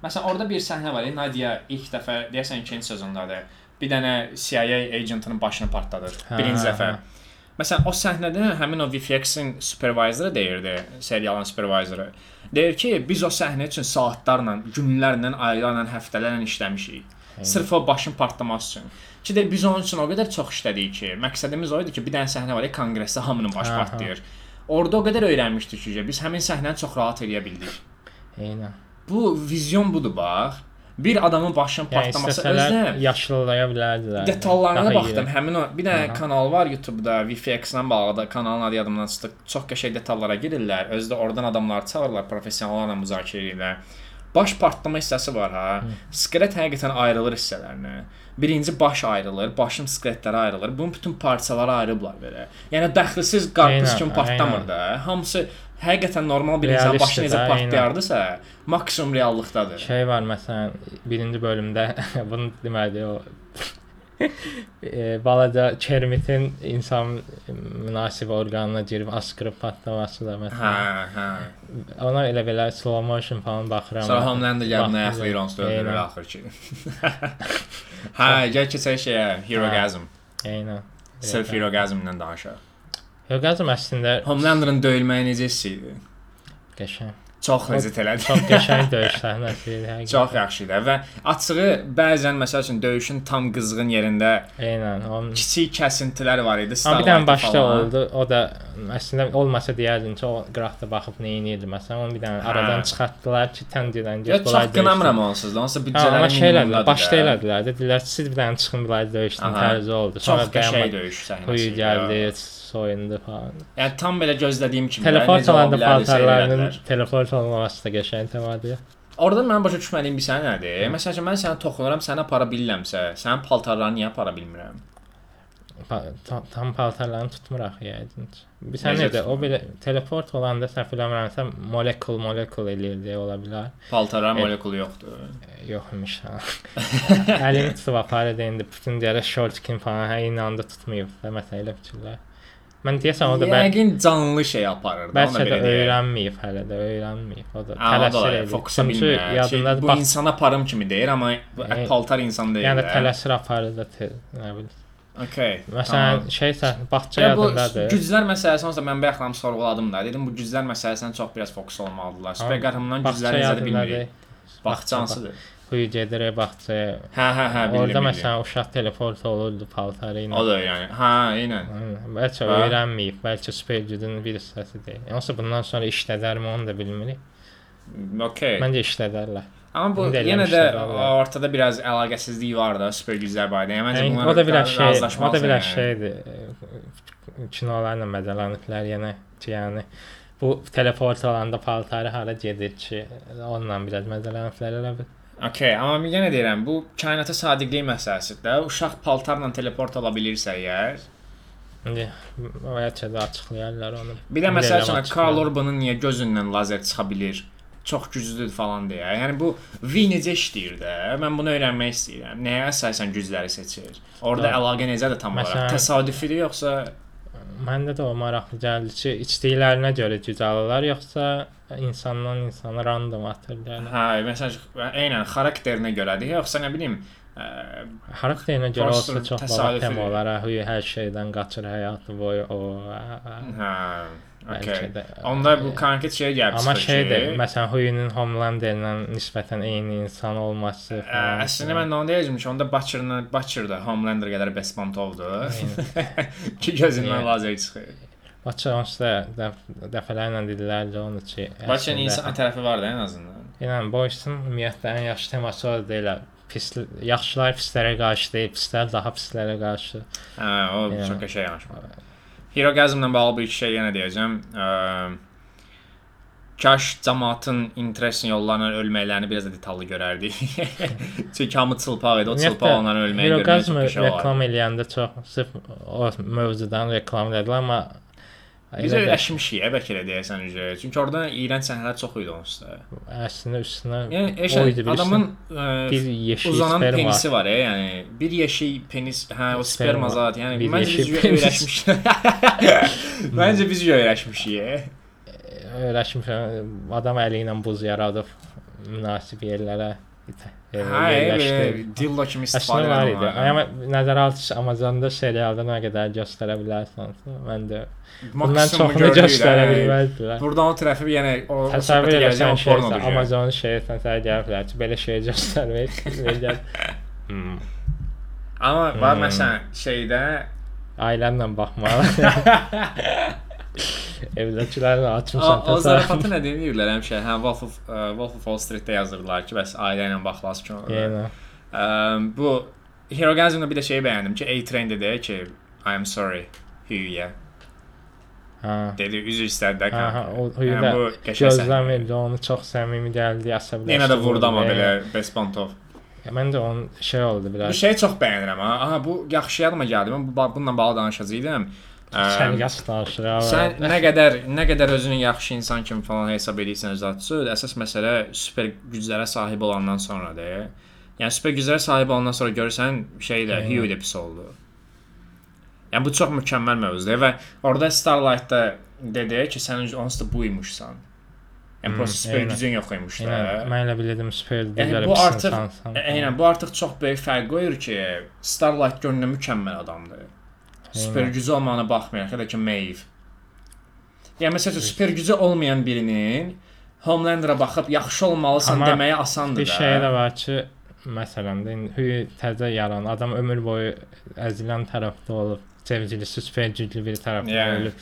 [SPEAKER 1] Məsələn, orada bir səhnə var. Nadia ilk dəfə deyəsən ikinci sezondadır. Bir dənə CIA agentının başını partladır.
[SPEAKER 2] Hə,
[SPEAKER 1] Birinci
[SPEAKER 2] hə,
[SPEAKER 1] dəfə.
[SPEAKER 2] hə.
[SPEAKER 1] Məsələn, o səhnədə həmin o VFX-in supervisoru deyirdi, serialın supervisoru. Deyir ki, biz o səhnə üçün saatlarla, günlərlə, aylarla, həftələrlə işləmişik. Sırf o başın partlaması üçün. Ki də biz onun üçün o qədər çox işlədik ki, məqsədimiz o idi ki, bir dənə səhnə var konqresdə hamının başı partlayır. Orada o qədər öyrənmişdik ki, biz həmin səhnəni çox rahat eləyə bildik.
[SPEAKER 2] Eynən.
[SPEAKER 1] Bu vizyon budur bax. Bir adamın başının
[SPEAKER 2] Yəni
[SPEAKER 1] partlaması
[SPEAKER 2] istəsələr
[SPEAKER 1] özünə
[SPEAKER 2] yaşıllaya bilərdilər.
[SPEAKER 1] detallarına
[SPEAKER 2] Daha
[SPEAKER 1] baxdım.
[SPEAKER 2] iyi.
[SPEAKER 1] Həmin o bir dənə
[SPEAKER 2] Aha.
[SPEAKER 1] kanal var YouTube-da VFX-lə bağlı da kanalın adı yadımdan çıxdı. Çox qəşəng detallara girirlər. Özü də oradan adamları çağırırlar, professionallarla müzakirə edirlər. Baş partlama hissəsi var ha. Skelet həqiqətən ayrılır hissələrinə. Birinci baş ayrılır, başın skeletləri ayrılır. Bunun bütün parçaları ayrıblar belə. Yəni dəxlisiz qarpız kimi partlamır da. Hamısı həqiqətən normal bir insan başı necə partlayardısa, maksimum reallıqdadır.
[SPEAKER 2] Şey var məsələn birinci bölümdə bunu deməli o e, balaca Kermitin insan münasib orqanına girib askırıb partlaması da məsələn.
[SPEAKER 1] Hə, hə.
[SPEAKER 2] Ona elə belə slow motion falan baxıram.
[SPEAKER 1] Sonra Homelander gəlib ayaqlayır onsuz da öldürür axır ki. hə, gəl keçək şeyə, Herogasm.
[SPEAKER 2] Eynən.
[SPEAKER 1] Sırf Herogasmdən danışaq.
[SPEAKER 2] Orqazm əslində
[SPEAKER 1] Homelanderın döyülməyi necə hiss idi?
[SPEAKER 2] qəşəng.
[SPEAKER 1] Çox ləzzət elədi.
[SPEAKER 2] Çox qəşəng döyüş səhnəsi idi həqiqətən.
[SPEAKER 1] Çox yaxşı idi və açığı bəzən məsəl üçün döyüşün tam qızğın yerində
[SPEAKER 2] Eynən. Onun
[SPEAKER 1] kiçik kəsintilər var idi.
[SPEAKER 2] Amma bir dənə başda
[SPEAKER 1] falan.
[SPEAKER 2] oldu. O da əslində olmasa deyərdin ki, o qıraqda baxıb nə edirdi məsələn. Onu bir dənə
[SPEAKER 1] Hə.
[SPEAKER 2] aradan çıxartdılar ki, təndirdən
[SPEAKER 1] Ya çox qınamıram onsuz da.
[SPEAKER 2] Hə,
[SPEAKER 1] büdcələri
[SPEAKER 2] amma şey elədilər, başda
[SPEAKER 1] da.
[SPEAKER 2] elədilər. Dedilər ki, siz bir dənə çıxın bir döyüşdən tərzi oldu. Sonra
[SPEAKER 1] qəşəng döyüş səhnəsi. İdi
[SPEAKER 2] gəldi,
[SPEAKER 1] ya.
[SPEAKER 2] soyundu falan.
[SPEAKER 1] Yəni tam belə gözlədiyim kimi.
[SPEAKER 2] Teleport
[SPEAKER 1] necə ola
[SPEAKER 2] olanda
[SPEAKER 1] bilərdisə
[SPEAKER 2] paltarlarının
[SPEAKER 1] elədilər.
[SPEAKER 2] teleport olmaması da qəşəng təmadır.
[SPEAKER 1] Orada mənim başa düşmədiyim bir sənə nədir? Məsələn, mən sənə toxunuram, səni apara bilirəmsə, sənin paltarlarını niyə apara bilmirəm?
[SPEAKER 2] Pa- ta- Tam paltarlarını tutmur axı yəqin. Bir sən
[SPEAKER 1] Necə
[SPEAKER 2] nədir? O
[SPEAKER 1] tutmur?
[SPEAKER 2] belə teleport olanda səhv eləmirəmsə molekul molekul eləyirdi ola bilər.
[SPEAKER 1] Paltarların
[SPEAKER 2] E-
[SPEAKER 1] molekulu yoxdur.
[SPEAKER 2] Yoxmuş ha. Əlini tutub apardı indi bütün deyərə short kim falan hə eyni anda tutmayıb da məsələ elə fikirlər. Mən deyəsən o da
[SPEAKER 1] Yəqin canlı şey aparır da, ona
[SPEAKER 2] bəlkə də öyrənməyib hələ də öyrənməyib. O da tələsir edir.
[SPEAKER 1] fokusa bilmir. Şey,
[SPEAKER 2] Yadındadır
[SPEAKER 1] bu
[SPEAKER 2] bax
[SPEAKER 1] insana aparım kimi deyir, amma bu
[SPEAKER 2] E,
[SPEAKER 1] paltar insan deyil.
[SPEAKER 2] yəni tələsir aparır da nə bilim.
[SPEAKER 1] Okay.
[SPEAKER 2] Məsələn şeysə bağça yadındadır.
[SPEAKER 1] güclər məsələsi onsuz da mən bayaqdan sorğuladım da. Dedim bu güclər məsələsinə çox biraz fokus olmalıdılar. Süper qəhrəmandan
[SPEAKER 2] Bağça
[SPEAKER 1] gücləri izlədə bilmirik. Bağça
[SPEAKER 2] Huyu gedir bağçaya.
[SPEAKER 1] Hə, hə, hə, bildim. Bildim.
[SPEAKER 2] məsələn uşaq teleport olurdu paltarı ilə.
[SPEAKER 1] o da yəni. Hə, eynən.
[SPEAKER 2] Bəlkə
[SPEAKER 1] Ha.
[SPEAKER 2] öyrənməyib, bəlkə super gücün bir hissəsidir. Yoxsa bundan sonra işlədərmi onu da bilmirik.
[SPEAKER 1] Okay.
[SPEAKER 2] Məncə işlədərlər.
[SPEAKER 1] Amma bu yenə də ortada biraz əlaqəsizlik var da super güclər barədə. Yəni məncə bunlar
[SPEAKER 2] o da biraz şey, o da biraz
[SPEAKER 1] yəni.
[SPEAKER 2] şeydir. e, Kinolarla mədələniblər yenə yəni bu teleport olanda paltarı hara gedir ki, onunla biraz mədələniblər elə bil.
[SPEAKER 1] Okay, amma yenə deyirəm, bu kainata sadiqlik məsələsidir də. Uşaq paltarla teleport ola bilirsə əgər.
[SPEAKER 2] İndi bəlkə də açıqlayarlar onu.
[SPEAKER 1] Bir də məsəl üçün. Karl Urbanın niyə gözündən lazer çıxa bilir? Çox güclüdür falan deyə. Yəni bu V necə işləyir də? Mən bunu öyrənmək istəyirəm. Nəyə əsasən gücləri seçir? Orda
[SPEAKER 2] Da-
[SPEAKER 1] əlaqə necədir tam olaraq?
[SPEAKER 2] Məsələn-
[SPEAKER 1] Təsadüfidir yoxsa
[SPEAKER 2] Məndə də o maraqlı gəldi ki, içdiklərinə görə güc alırlar yoxsa insandan insana random atırlar.
[SPEAKER 1] hə, məsələn, eynən xarakterinə görədir, yoxsa nə bilim, ə,
[SPEAKER 2] Xarakterinə görə olsa çox baba
[SPEAKER 1] təsadüfi.
[SPEAKER 2] tema olaraq hər şeydən qaçır həyatı boyu o. ə, ə,
[SPEAKER 1] hə, okay.
[SPEAKER 2] də,
[SPEAKER 1] Onda
[SPEAKER 2] ə,
[SPEAKER 1] bu konkret şeyə gəlib
[SPEAKER 2] Amma şeydir,
[SPEAKER 1] ki,
[SPEAKER 2] məsələn, Huyunun Homelanderlə nisbətən eyni insan olması
[SPEAKER 1] Ə,
[SPEAKER 2] falan.
[SPEAKER 1] Əslində mən onu deyəcəm ki, onda Butcher-la Butcher-da Homelander qədər bespantovdur. ki gözündən
[SPEAKER 2] Yəni.
[SPEAKER 1] lazer çıxır.
[SPEAKER 2] Onsuz da dəf dəfələrlə dedilər də onu ki, əslində-
[SPEAKER 1] insan tərəfi var da ən azından.
[SPEAKER 2] Yəni Boysun ümumiyyətlə ən yaxşı teması o deyil. Pis yaxşılar pislərə qarşı deyil, pislər daha pislərə qarşı.
[SPEAKER 1] Hə, o
[SPEAKER 2] Yəni.
[SPEAKER 1] çox qəşəng yanaşma. Herogasmla bağlı bir şey yenə deyəcəm. Ə, Kaş cəmaatın interest yollarla ölməklərini biraz da detallı görərdik. Çünki hamı çılpaq idi. O çılpaq onların ölməyi görmək çox qəşəng olardı.
[SPEAKER 2] reklam eləyəndə çox sırf o mövzudan reklam edilər, amma
[SPEAKER 1] Biz
[SPEAKER 2] elə də
[SPEAKER 1] öyrəşmişik, ə, bəlkə elə deyəsən üzrə. Çünki orada iyrənc səhnələr çox idi onsuz da.
[SPEAKER 2] əslində üstünə
[SPEAKER 1] Yəni
[SPEAKER 2] o
[SPEAKER 1] eşə,
[SPEAKER 2] idi, bilirsən.
[SPEAKER 1] adamın ə,
[SPEAKER 2] bir yeşil
[SPEAKER 1] uzanan penisi
[SPEAKER 2] var.
[SPEAKER 1] var, yəni bir yeşil penis, hə o
[SPEAKER 2] Sperma.
[SPEAKER 1] zat, yəni
[SPEAKER 2] Bir
[SPEAKER 1] məncə biz öyrəşmişik. məncə biz öyrəşmişik.
[SPEAKER 2] Öyrəşmişəm. Adam əli ilə buz yaradıb münasib yerlərə e,
[SPEAKER 1] Hə, elə dillo kimi istifadə
[SPEAKER 2] var
[SPEAKER 1] edirəm.
[SPEAKER 2] idi. Amma nəzərə alsaq Amazonda serialda nə qədər göstərə bilərsən. Mən də bundan çoxunu göstərə bilməzdilər.
[SPEAKER 1] Buradan o tərəfi yəni o
[SPEAKER 2] Təsəvvür edirsən
[SPEAKER 1] o
[SPEAKER 2] şey,
[SPEAKER 1] pornodur. yəni.
[SPEAKER 2] Amazon şeydən sənə gəliblər ki, belə şey göstərmək.
[SPEAKER 1] Amma var məsələn şeydə
[SPEAKER 2] Ailənlə baxmalı. Evdəkilərlə
[SPEAKER 1] o,
[SPEAKER 2] açmısan
[SPEAKER 1] o
[SPEAKER 2] təsəvvür.
[SPEAKER 1] zarafatı nə deyirlər həmişə? Hə Wolf of ə, Wolf of Wall Street-də yazırlar ki, bəs ailə ilə baxlas ki.
[SPEAKER 2] Yəni.
[SPEAKER 1] Ə, bu Herogasmda bir də şey bəyəndim ki, A-Train dedi ki, I am sorry. Hüyə.
[SPEAKER 2] Hə.
[SPEAKER 1] Dedi üzr istədi də
[SPEAKER 2] Hə, o
[SPEAKER 1] Yəni bu qəşəng səhnə.
[SPEAKER 2] gözləmirdi, onu çox səmimi gəldi, əsəbləşdi.
[SPEAKER 1] Yenə də vurdu amma belə Bespantov.
[SPEAKER 2] Ya, Mən də onun şey oldu biraz.
[SPEAKER 1] şeyi çox bəyənirəm ha. Aha bu yaxşı yadıma gəldi. Mən bu bununla bağlı danışacağam. Ə,
[SPEAKER 2] Sən yaş danışır.
[SPEAKER 1] Sən nə qədər nə qədər özünü yaxşı insan kimi falan hesab edirsən zatçı, əsas məsələ super güclərə sahib olandan sonradır. Yəni super güclərə sahib olandan sonra görürsən şey də. Hugh də pis oldu. Yəni bu çox mükəmməl mövzudur və orada Starlight-da dedi ki, sən onsuz da buymuşsan. Yəni prosta super
[SPEAKER 2] aynen.
[SPEAKER 1] gücün yox imiş də.
[SPEAKER 2] Yəni, mən elə bilirdim super
[SPEAKER 1] Yəni
[SPEAKER 2] digər
[SPEAKER 1] bu artıq
[SPEAKER 2] insansan.
[SPEAKER 1] Eynən bu artıq çox böyük fərq qoyur ki, Starlight görünə mükəmməl adamdır. Super gücü olmağına baxmayaraq, hələ ki Maeve. Yəni məsələn super gücü olmayan birinin Homelander-a baxıb yaxşı olmalısan
[SPEAKER 2] Amma
[SPEAKER 1] deməyə asandır
[SPEAKER 2] Bir
[SPEAKER 1] da.
[SPEAKER 2] şey də var ki, məsələn də indi təzə yaran adam ömür boyu əzilən tərəfdə olub, sevgilisi super güclü bir tərəfdə
[SPEAKER 1] Yəni.
[SPEAKER 2] ölüb.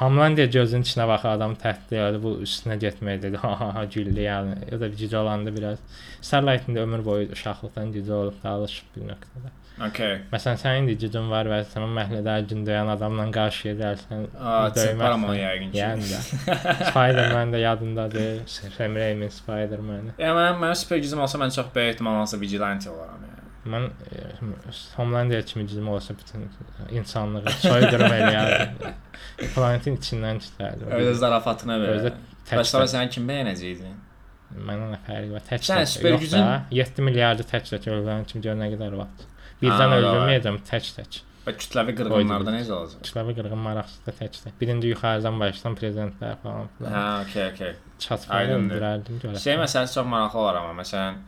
[SPEAKER 2] Homelander gözünün içinə baxır adam təhdid edir, bu üstünə getmək dedi. Ha ha ha güldü yəni. Ya da gücü olanda biraz Starlight-ın da ömür boyu uşaqlıqdan gücü olub da alışıb bir nöqtədə.
[SPEAKER 1] Okay.
[SPEAKER 2] Məsələn, sənin indi gücün var və sən məhəllədə gün döyən adamla qarşı edərsən.
[SPEAKER 1] Onu yəqin ki.
[SPEAKER 2] Yəni də. Spider-Man də yadındadır. Sam Raimi Spider-Man.
[SPEAKER 1] Yəni mən, mənim super gücüm olsa mən çox böyük ehtimalla vigilante olaram yəni.
[SPEAKER 2] Mən e, Homelander kimi gücüm olsa bütün insanlığı soydurum eləyərdim. Planetin içindən çıxardım.
[SPEAKER 1] Özü zarafatına görə.
[SPEAKER 2] tək
[SPEAKER 1] Bəs sonra sən kim bəyənəcəydin?
[SPEAKER 2] Mənə nə fərqi var? Tək
[SPEAKER 1] Sən
[SPEAKER 2] tək-
[SPEAKER 1] super
[SPEAKER 2] yox
[SPEAKER 1] gücün-
[SPEAKER 2] da, 7 milyardı tək tək öldürən kimi gör nə qədər vaxt. Birdən öldürməyəcəm tək tək.
[SPEAKER 1] Və kütləvi qırğınlarda necə olacaq?
[SPEAKER 2] Kütləvi qırğın maraqsız da tək tək. Birində yuxarıdan başlayan prezidentlər falan.
[SPEAKER 1] Hə, okay.
[SPEAKER 2] Çatmalı
[SPEAKER 1] aydındır.
[SPEAKER 2] öldürərdim görə.
[SPEAKER 1] Şey məsələsi çox maraqlı olar amma məsələn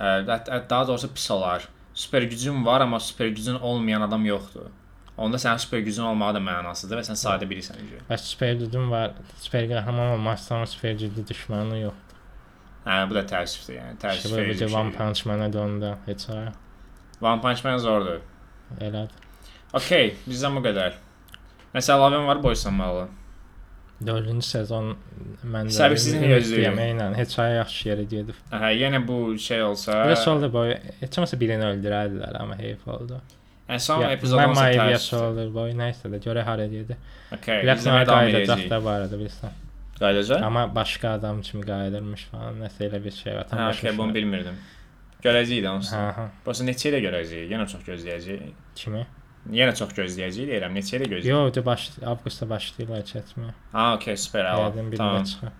[SPEAKER 1] hət- daha doğrusu pis olar. Super gücün var amma super gücün olmayan adam yoxdur. Onda sənin super gücün olmağı da mənasızdır və sən sadə birisən. ki.
[SPEAKER 2] Bəs super gücüm var. Super qəhrəman olmazsan super güclü düşməni yox.
[SPEAKER 1] Hə, bu da təəssüfdür, yəni təəssüf verici.
[SPEAKER 2] bir One
[SPEAKER 1] şey.
[SPEAKER 2] Punch Man-ə döndü. Heç ara.
[SPEAKER 1] One Punch Man zordur.
[SPEAKER 2] Elədir.
[SPEAKER 1] Okay, bizdən bu qədər. Nəsə əlavən var boysanmalı.
[SPEAKER 2] 4-cü sezon mən də
[SPEAKER 1] Səbirsizliklə gözləyirəm.
[SPEAKER 2] Eynən, heç ay yaxşı yerə gedib.
[SPEAKER 1] Hə, yenə bu şey olsa,
[SPEAKER 2] də Soldier Boy heç olmasa birini öldürərdilər, amma heyf oldu.
[SPEAKER 1] yəni son
[SPEAKER 2] Ya,
[SPEAKER 1] epizod
[SPEAKER 2] mən
[SPEAKER 1] olsa
[SPEAKER 2] Mayviyə
[SPEAKER 1] təəssüf.
[SPEAKER 2] Soldier Boy nəysə də görə hara gedir.
[SPEAKER 1] Okay, izləməyə davam edəcəyik.
[SPEAKER 2] da var idi bilirsən.
[SPEAKER 1] Qayıdacaq?
[SPEAKER 2] Amma başqa adam kimi qayıdırmış falan, nəsə elə bir şey var.
[SPEAKER 1] Hə, okay, bunu bilmirdim. Görəcəyik də onsuz.
[SPEAKER 2] Hə, hə.
[SPEAKER 1] Prosta neçə ilə görəcəyik? Yenə çox gözləyəcəyik.
[SPEAKER 2] Kimi?
[SPEAKER 1] Yenə çox gözləyəcəyik deyirəm. Neçə ilə gözləyəcəyik?
[SPEAKER 2] Yox, de baş avqustda başlayırlar çəkməyə.
[SPEAKER 1] Ha, okay, super.
[SPEAKER 2] Yəqin bir
[SPEAKER 1] Tamam.
[SPEAKER 2] çıxır.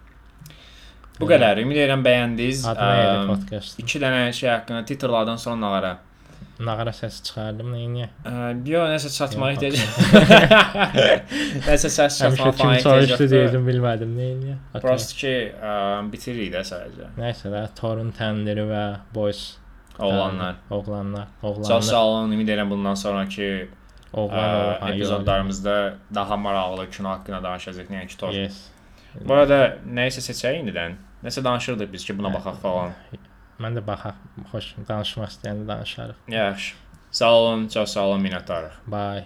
[SPEAKER 1] Bu qədər. Ümid edirəm bəyəndiniz.
[SPEAKER 2] Adı nə idi
[SPEAKER 1] Əm,
[SPEAKER 2] podkast?
[SPEAKER 1] İki dənə şey haqqında titrlardan sonra nağara.
[SPEAKER 2] Nağara səs çıxardım, nəyinə?
[SPEAKER 1] Yo, nəsə çatmağa
[SPEAKER 2] Yox,
[SPEAKER 1] ehtiyac. nəsə səs
[SPEAKER 2] kim
[SPEAKER 1] falan ehtiyac
[SPEAKER 2] soruşdu
[SPEAKER 1] yoxdur.
[SPEAKER 2] deyirdim, bilmədim nəyinə.
[SPEAKER 1] Prosta ki, ə, bitiririk də sadəcə.
[SPEAKER 2] Nəysə də Torun təndiri və Boys
[SPEAKER 1] Oğlanlar.
[SPEAKER 2] oğlanlar, oğlanlar.
[SPEAKER 1] Çox sağ olun. Ümid edirəm bundan sonraki
[SPEAKER 2] Oğlan
[SPEAKER 1] epizodlarımızda daha maraqlı kino haqqında danışacağıq. Yəni ki, tor.
[SPEAKER 2] Yes.
[SPEAKER 1] Bu arada nəyisə seçək indidən. Nəsə danışırdıq biz ki, buna baxaq falan.
[SPEAKER 2] Mən də baxaq, xoş danışmaq istəyəndə danışarıq.
[SPEAKER 1] Yaxşı. Sağ olun, çox sağ olun, minnətdarıq.
[SPEAKER 2] Bye.